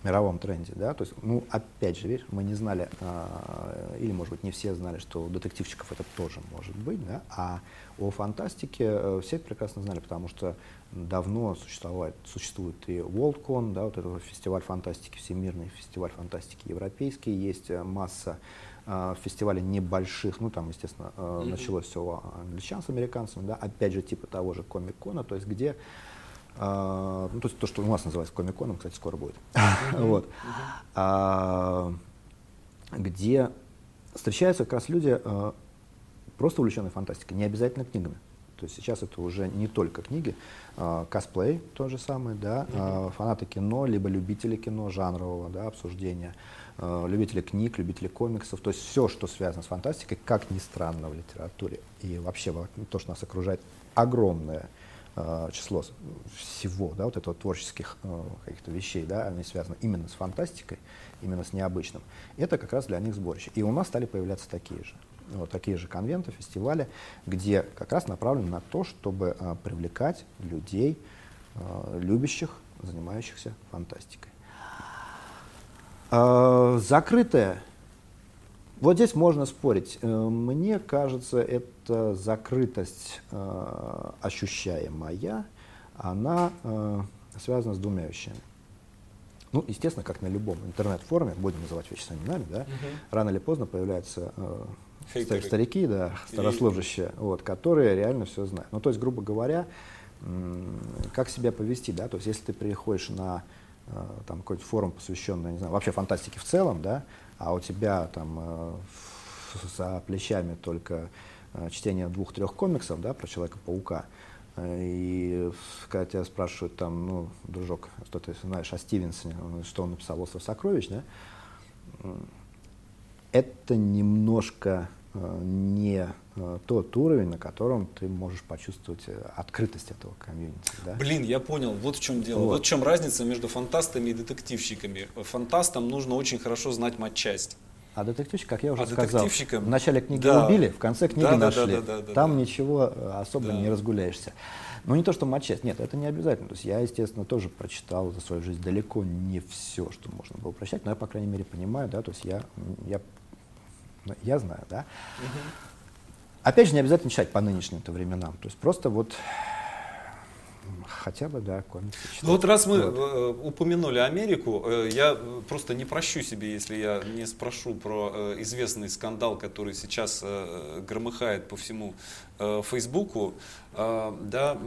в мировом тренде, да, то есть, ну, опять же, видишь, мы не знали, а, или, может быть, не все знали, что у детективчиков это тоже может быть, да, а о фантастике э, все прекрасно знали, потому что давно существует, существует и WorldCon, да, вот этот фестиваль фантастики, всемирный фестиваль фантастики европейский, есть масса э, фестивалей небольших, ну там, естественно, mm-hmm. началось все у англичан с американцами, да, опять же, типа того же комик-кона, то есть где Uh, ну, то есть то, что у нас называется комик-коном, кстати, скоро будет. Mm-hmm. вот. Mm-hmm. Uh, где встречаются как раз люди, uh, просто увлеченные фантастикой, не обязательно книгами. То есть сейчас это уже не только книги, а, косплей то же самое, да, mm-hmm. фанаты кино, либо любители кино жанрового да, обсуждения, а, любители книг, любители комиксов, то есть все, что связано с фантастикой, как ни странно в литературе и вообще то, что нас окружает, огромное число всего, да, вот этого творческих каких-то вещей, да, они связаны именно с фантастикой, именно с необычным. Это как раз для них сборище. И у нас стали появляться такие же вот такие же конвенты, фестивали, где как раз направлены на то, чтобы а, привлекать людей, а, любящих, занимающихся фантастикой. А, закрытая. Вот здесь можно спорить. Э, мне кажется, эта закрытость э, ощущаемая, она э, связана с двумя вещами. Ну, естественно, как на любом интернет-форуме, будем называть вещи своими именами, да, угу. рано или поздно появляются э, Хейтеры. старики, да, старослужащие, и... вот, которые реально все знают. Ну, то есть, грубо говоря, как себя повести, да, то есть, если ты приходишь на э, там какой-то форум, посвященный, не знаю, вообще фантастике в целом, да, а у тебя там э, за плечами только э, чтение двух-трех комиксов, да, про Человека-паука, и когда тебя спрашивают там, ну, дружок, что ты знаешь о Стивенсоне, что он написал «Остров сокровищ», да, это немножко не э, тот уровень, на котором ты можешь почувствовать открытость этого комьюнити. Да? Блин, я понял, вот в чем дело. Вот. вот в чем разница между фантастами и детективщиками. Фантастам нужно очень хорошо знать матчасть. А детективщик, как я уже а сказал, в начале книги да. убили, в конце книги да, нашли. Да, да, да, Там да. ничего особо да. не разгуляешься. Ну не то, что матчасть, нет, это не обязательно. То есть я, естественно, тоже прочитал за свою жизнь далеко не все, что можно было прочитать, но я, по крайней мере, понимаю, да, то есть я, я, я знаю, да. Угу. Опять же, не обязательно читать по нынешним-то временам. То есть просто вот хотя бы, да, комиксы читать. Ну вот раз мы вот. Э, упомянули Америку, э, я просто не прощу себе, если я не спрошу про э, известный скандал, который сейчас громыхает по всему Фейсбуку. Да,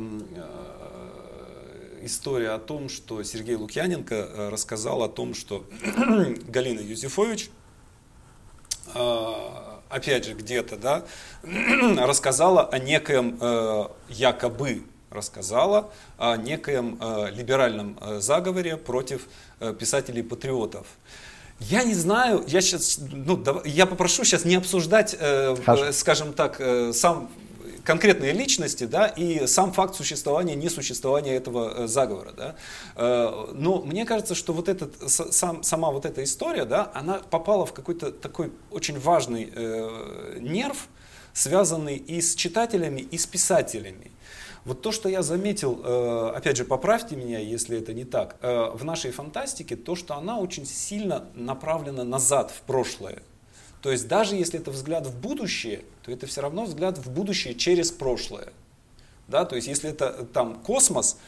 история о том, что Сергей Лукьяненко рассказал о том, что Галина Юзефович опять же, где-то, да, рассказала о некоем якобы рассказала о некоем э, либеральном э, заговоре против э, писателей-патриотов. Я не знаю, я сейчас, ну, да, я попрошу сейчас не обсуждать, э, э, скажем так, э, сам конкретные личности, да, и сам факт существования, несуществования этого э, заговора, да. Э, но мне кажется, что вот этот, сам, сама вот эта история, да, она попала в какой-то такой очень важный э, нерв, связанный и с читателями, и с писателями. Вот то, что я заметил, опять же, поправьте меня, если это не так, в нашей фантастике, то, что она очень сильно направлена назад, в прошлое. То есть даже если это взгляд в будущее, то это все равно взгляд в будущее через прошлое. Да, то есть если это э, там космос,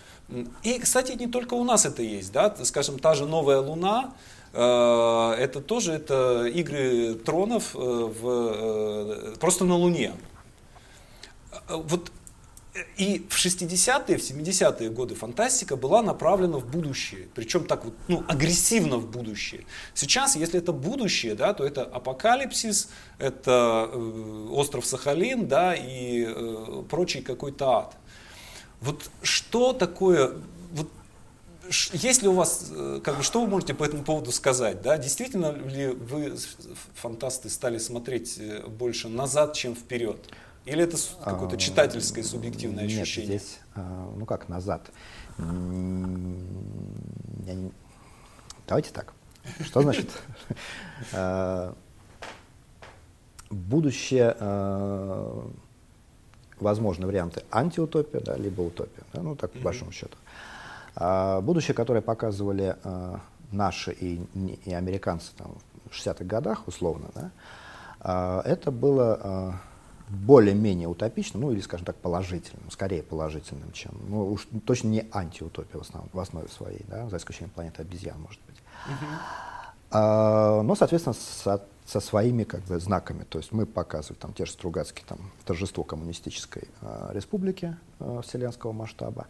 и, кстати, не только у нас это есть, да, скажем, та же новая Луна, это тоже это игры тронов в, просто на Луне. Вот и в 60-е, в 70-е годы фантастика была направлена в будущее, причем так вот, ну, агрессивно в будущее. Сейчас, если это будущее, да, то это апокалипсис, это э, остров Сахалин, да, и э, прочий какой-то ад. Вот что такое, вот есть ли у вас, э, как бы, что вы можете по этому поводу сказать? Да? Действительно ли вы, фантасты, стали смотреть э, больше назад, чем вперед? Или это какое-то а, читательское субъективное Нет, ощущение? здесь, а, ну как, назад. Давайте так. Что значит? А, будущее, возможны варианты антиутопия, да, либо утопия, да, ну так по большому счету. Будущее, которое показывали наши и, и американцы там, в 60-х годах, условно, да, это было более-менее утопичным, ну или, скажем так, положительным, скорее положительным, чем, ну уж точно не антиутопия в, основ, в основе своей, да, за исключением планеты обезьян, может быть. Uh-huh. А, но, соответственно, со, со своими как бы знаками, то есть мы показываем там те же Стругацкие, там, торжество коммунистической а, республики а, вселенского масштаба,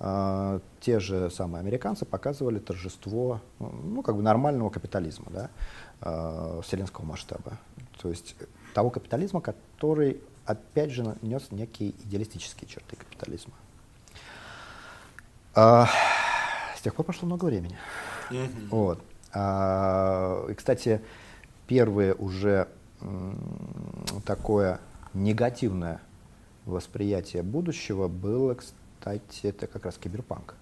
а, те же самые американцы показывали торжество, ну, как бы нормального капитализма, да, а, вселенского масштаба. То есть того капитализма, который, опять же, нес некие идеалистические черты капитализма. А, с тех пор прошло много времени. Mm-hmm. Вот. А, и, кстати, первое уже такое негативное восприятие будущего было, кстати, это как раз киберпанк,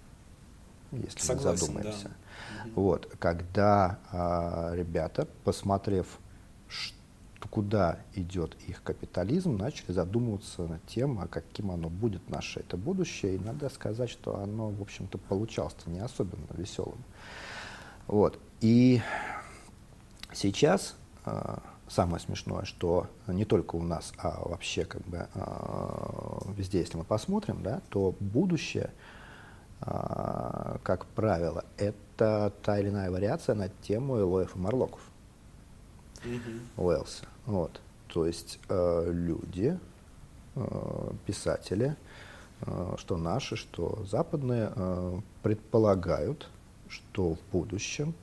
если Согласен, мы задумаемся. Да. Вот, когда а, ребята, посмотрев, что куда идет их капитализм, начали задумываться над тем, а каким оно будет наше это будущее. И надо сказать, что оно, в общем-то, получалось не особенно веселым. Вот. И сейчас э, самое смешное, что не только у нас, а вообще как бы э, везде, если мы посмотрим, да, то будущее, э, как правило, это та или иная вариация на тему Элоев и Марлоков угу. Уэллса. Вот. То есть э, люди, э, писатели, э, что наши, что западные, э, предполагают, что в будущем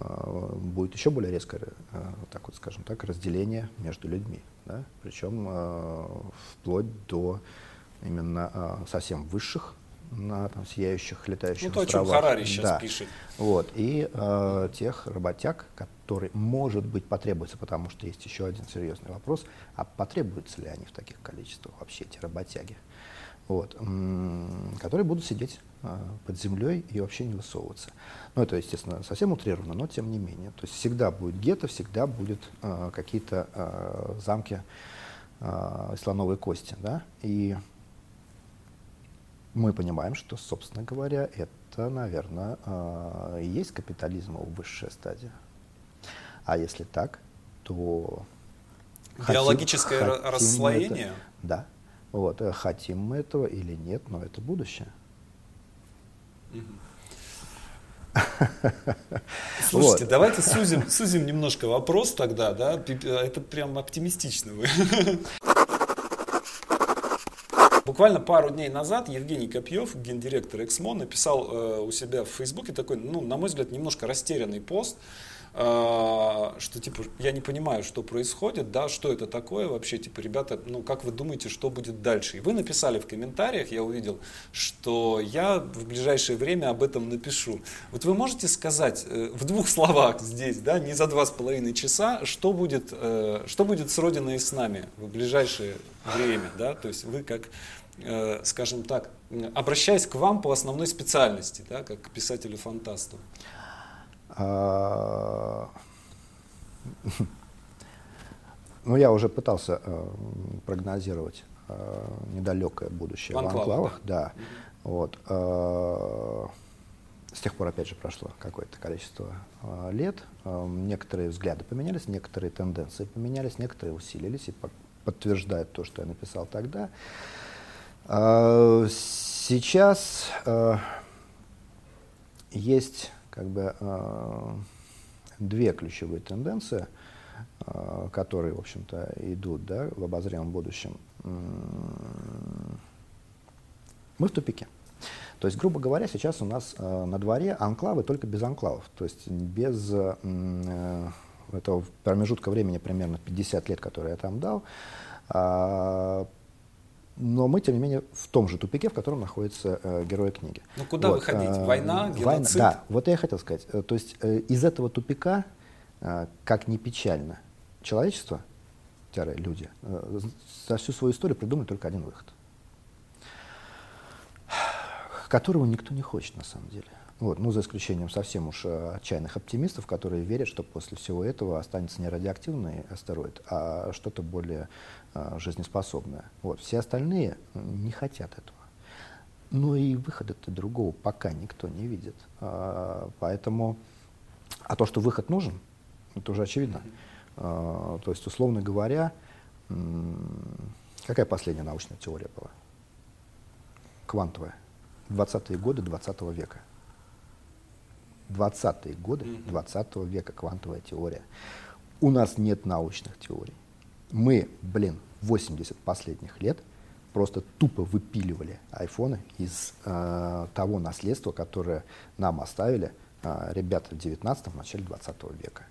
э, будет еще более резкое, э, так вот скажем так, разделение между людьми. Да? Причем э, вплоть до именно э, совсем высших на там, сияющих летающих ну, то, островах. о чем Харари сейчас да. пишет. Вот, и э, тех работяг, которые, может быть, потребуется, потому что есть еще один серьезный вопрос, а потребуются ли они в таких количествах вообще, эти работяги, вот, которые будут сидеть э, под землей и вообще не высовываться. Ну, это, естественно, совсем утрировано, но тем не менее. То есть всегда будет гетто, всегда будут э, какие-то э, замки э, слоновой кости, да, и мы понимаем, что, собственно говоря, это, наверное, э, и есть капитализм его высшая стадия. А если так, то... Биологическое хотим, расслоение? это, да. Вот, э, хотим мы этого или нет, но это будущее. Слушайте, вот. давайте сузим, сузим немножко вопрос тогда, да? Это прям оптимистично вы. Буквально пару дней назад Евгений Копьев, гендиректор Эксмо, написал э, у себя в Фейсбуке такой, ну, на мой взгляд, немножко растерянный пост, а, что типа я не понимаю, что происходит, да, что это такое вообще, типа, ребята, ну как вы думаете, что будет дальше? И вы написали в комментариях, я увидел, что я в ближайшее время об этом напишу. Вот вы можете сказать э, в двух словах здесь, да, не за два с половиной часа, что будет, э, что будет с Родиной и с нами в ближайшее время, да, то есть вы как э, скажем так, обращаясь к вам по основной специальности, да, как к писателю-фантасту. А, ну, я уже пытался э, прогнозировать э, недалекое будущее в анклавах. Да. Вот. Э, с тех пор, опять же, прошло какое-то количество э, лет. Э, некоторые взгляды поменялись, некоторые тенденции поменялись, некоторые усилились и по подтверждают то, что я написал тогда. Э, сейчас э, есть как бы э, две ключевые тенденции, которые, в общем-то, идут да, в обозримом будущем. Мы в тупике. То есть, грубо говоря, сейчас у нас э, на дворе анклавы только без анклавов, то есть без э, этого промежутка времени примерно 50 лет, который я там дал, э, но мы, тем не менее, в том же тупике, в котором находится э, герои книги. Ну куда вот, выходить? Э, Война, геноцид? Война, да, вот я хотел сказать. Э, то есть э, из этого тупика, э, как ни печально, человечество, люди, э, за всю свою историю придумали только один выход, которого никто не хочет на самом деле. Вот, ну, за исключением совсем уж э, отчаянных оптимистов, которые верят, что после всего этого останется не радиоактивный астероид, а что-то более а, жизнеспособное. Вот. Все остальные не хотят этого. Но и выхода-то другого пока никто не видит. А, поэтому, а то, что выход нужен, это уже очевидно. А, то есть, условно говоря, какая последняя научная теория была? Квантовая. 20-е годы 20 -го века. 20-е годы 20 века квантовая теория. У нас нет научных теорий. Мы, блин, 80 последних лет просто тупо выпиливали айфоны из э, того наследства, которое нам оставили э, ребята в 19 начале 20 века.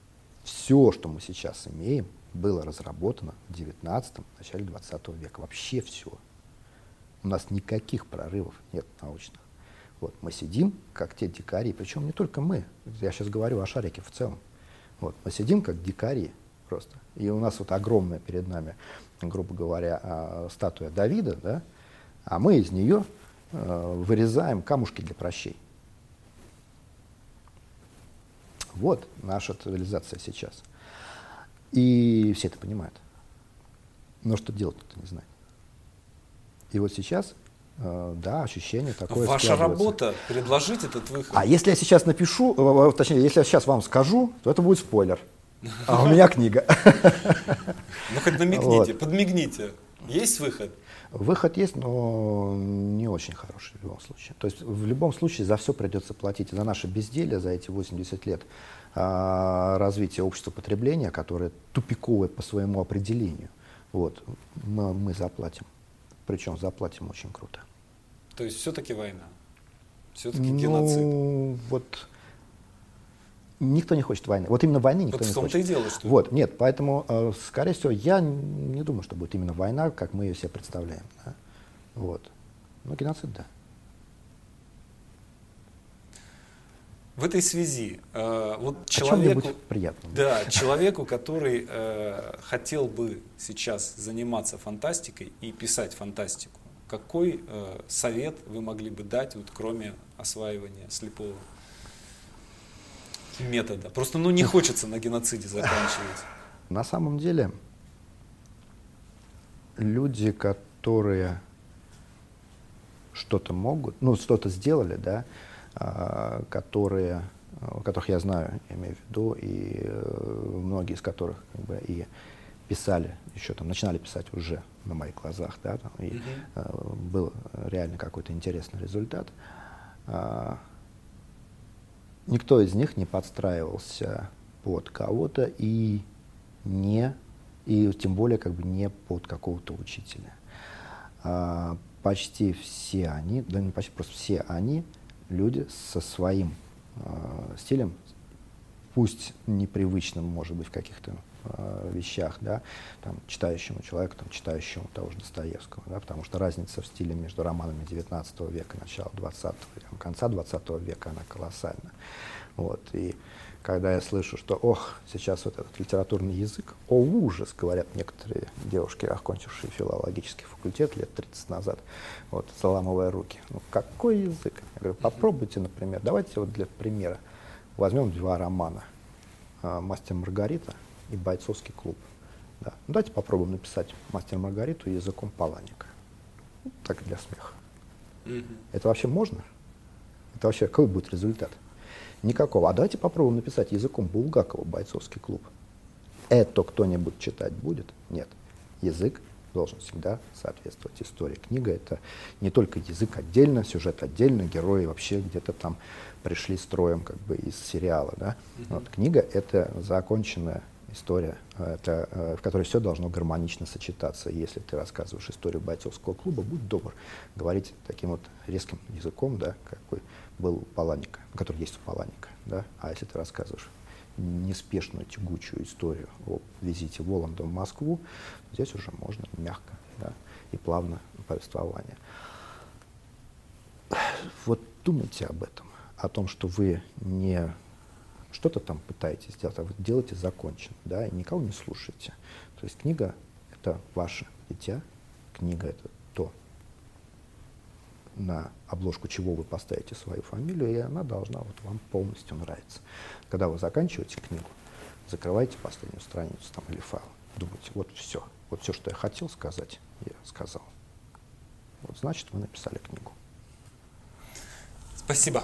Все, что мы сейчас имеем, было разработано в 19 начале 20 века. Вообще все. У нас никаких прорывов нет научных. Вот, мы сидим, как те дикари, причем не только мы, я сейчас говорю о шарике в целом. Вот, мы сидим, как дикари просто. И у нас вот огромная перед нами, грубо говоря, а, статуя Давида, да, а мы из нее а, вырезаем камушки для прощей. Вот наша цивилизация сейчас. И все это понимают. Но что делать-то не знают. И вот сейчас Э, да, ощущение такое Ваша работа – предложить этот выход. А если я сейчас напишу, э, э, точнее, если я сейчас вам скажу, то это будет спойлер. А у меня книга. Ну хоть намекните, подмигните. Есть выход? Выход есть, но не очень хороший в любом случае. То есть в любом случае за все придется платить. За наше безделие, за эти 80 лет а, развития общества потребления, которое тупиковое по своему определению, вот, мы, мы заплатим. Причем заплатим очень круто. То есть все-таки война? Все-таки ну, геноцид? вот никто не хочет войны. Вот именно войны никто вот не хочет. В том-то и дело, что... Вот, нет, поэтому, э, скорее всего, я не думаю, что будет именно война, как мы ее себе представляем. Да? Вот. Но геноцид, да. В этой связи, э, вот человеку, приятном. да, человеку, который э, хотел бы сейчас заниматься фантастикой и писать фантастику, какой э, совет вы могли бы дать, вот, кроме осваивания слепого метода? Просто ну не хочется на геноциде заканчивать. На самом деле, люди, которые что-то могут, ну, что-то сделали, да, а, которые, а, которых я знаю, я имею в виду, и э, многие из которых как бы и писали, еще там начинали писать уже на моих глазах, да, там, и mm-hmm. был реально какой-то интересный результат. А, никто из них не подстраивался под кого-то и не, и тем более как бы не под какого-то учителя. почти все они, да не почти, просто все они люди со своим э, стилем, пусть непривычным, может быть, в каких-то э, вещах, да, там, читающему человеку, там, читающему того же Достоевского, да, потому что разница в стиле между романами XIX века, начала XX века, конца XX века, она колоссальна. Вот, и когда я слышу, что, ох, сейчас вот этот литературный язык, о ужас, говорят некоторые девушки, окончившие филологический факультет лет 30 назад, вот, заламывая руки. Ну, какой язык? Я говорю, попробуйте, например, давайте вот для примера возьмем два романа «Мастер Маргарита» и «Бойцовский клуб». Да. Ну, давайте попробуем написать «Мастер Маргариту» языком Паланика. Ну, так для смеха. Mm-hmm. Это вообще можно? Это вообще какой будет результат? Никакого. А давайте попробуем написать языком Булгакова бойцовский клуб. Это кто-нибудь читать будет? Нет. Язык должен всегда соответствовать истории. Книга — это не только язык отдельно, сюжет отдельно, герои вообще где-то там пришли строем как бы из сериала. Да? Mm-hmm. Вот, книга — это законченная история, это, э, в которой все должно гармонично сочетаться. Если ты рассказываешь историю бойцовского клуба, будь добр говорить таким вот резким языком, да, какой был Паланика, который есть у Паланика. Да? А если ты рассказываешь неспешную, тягучую историю о визите Воланда в Москву, здесь уже можно мягко да, и плавно повествование. Вот думайте об этом, о том, что вы не что-то там пытаетесь сделать, а вы делаете законченно, да, и никого не слушаете. То есть книга — это ваше дитя, книга — это то, на обложку чего вы поставите свою фамилию, и она должна вот вам полностью нравиться. Когда вы заканчиваете книгу, закрывайте последнюю страницу там, или файл, думаете, вот все, вот все, что я хотел сказать, я сказал. Вот значит, вы написали книгу. Спасибо.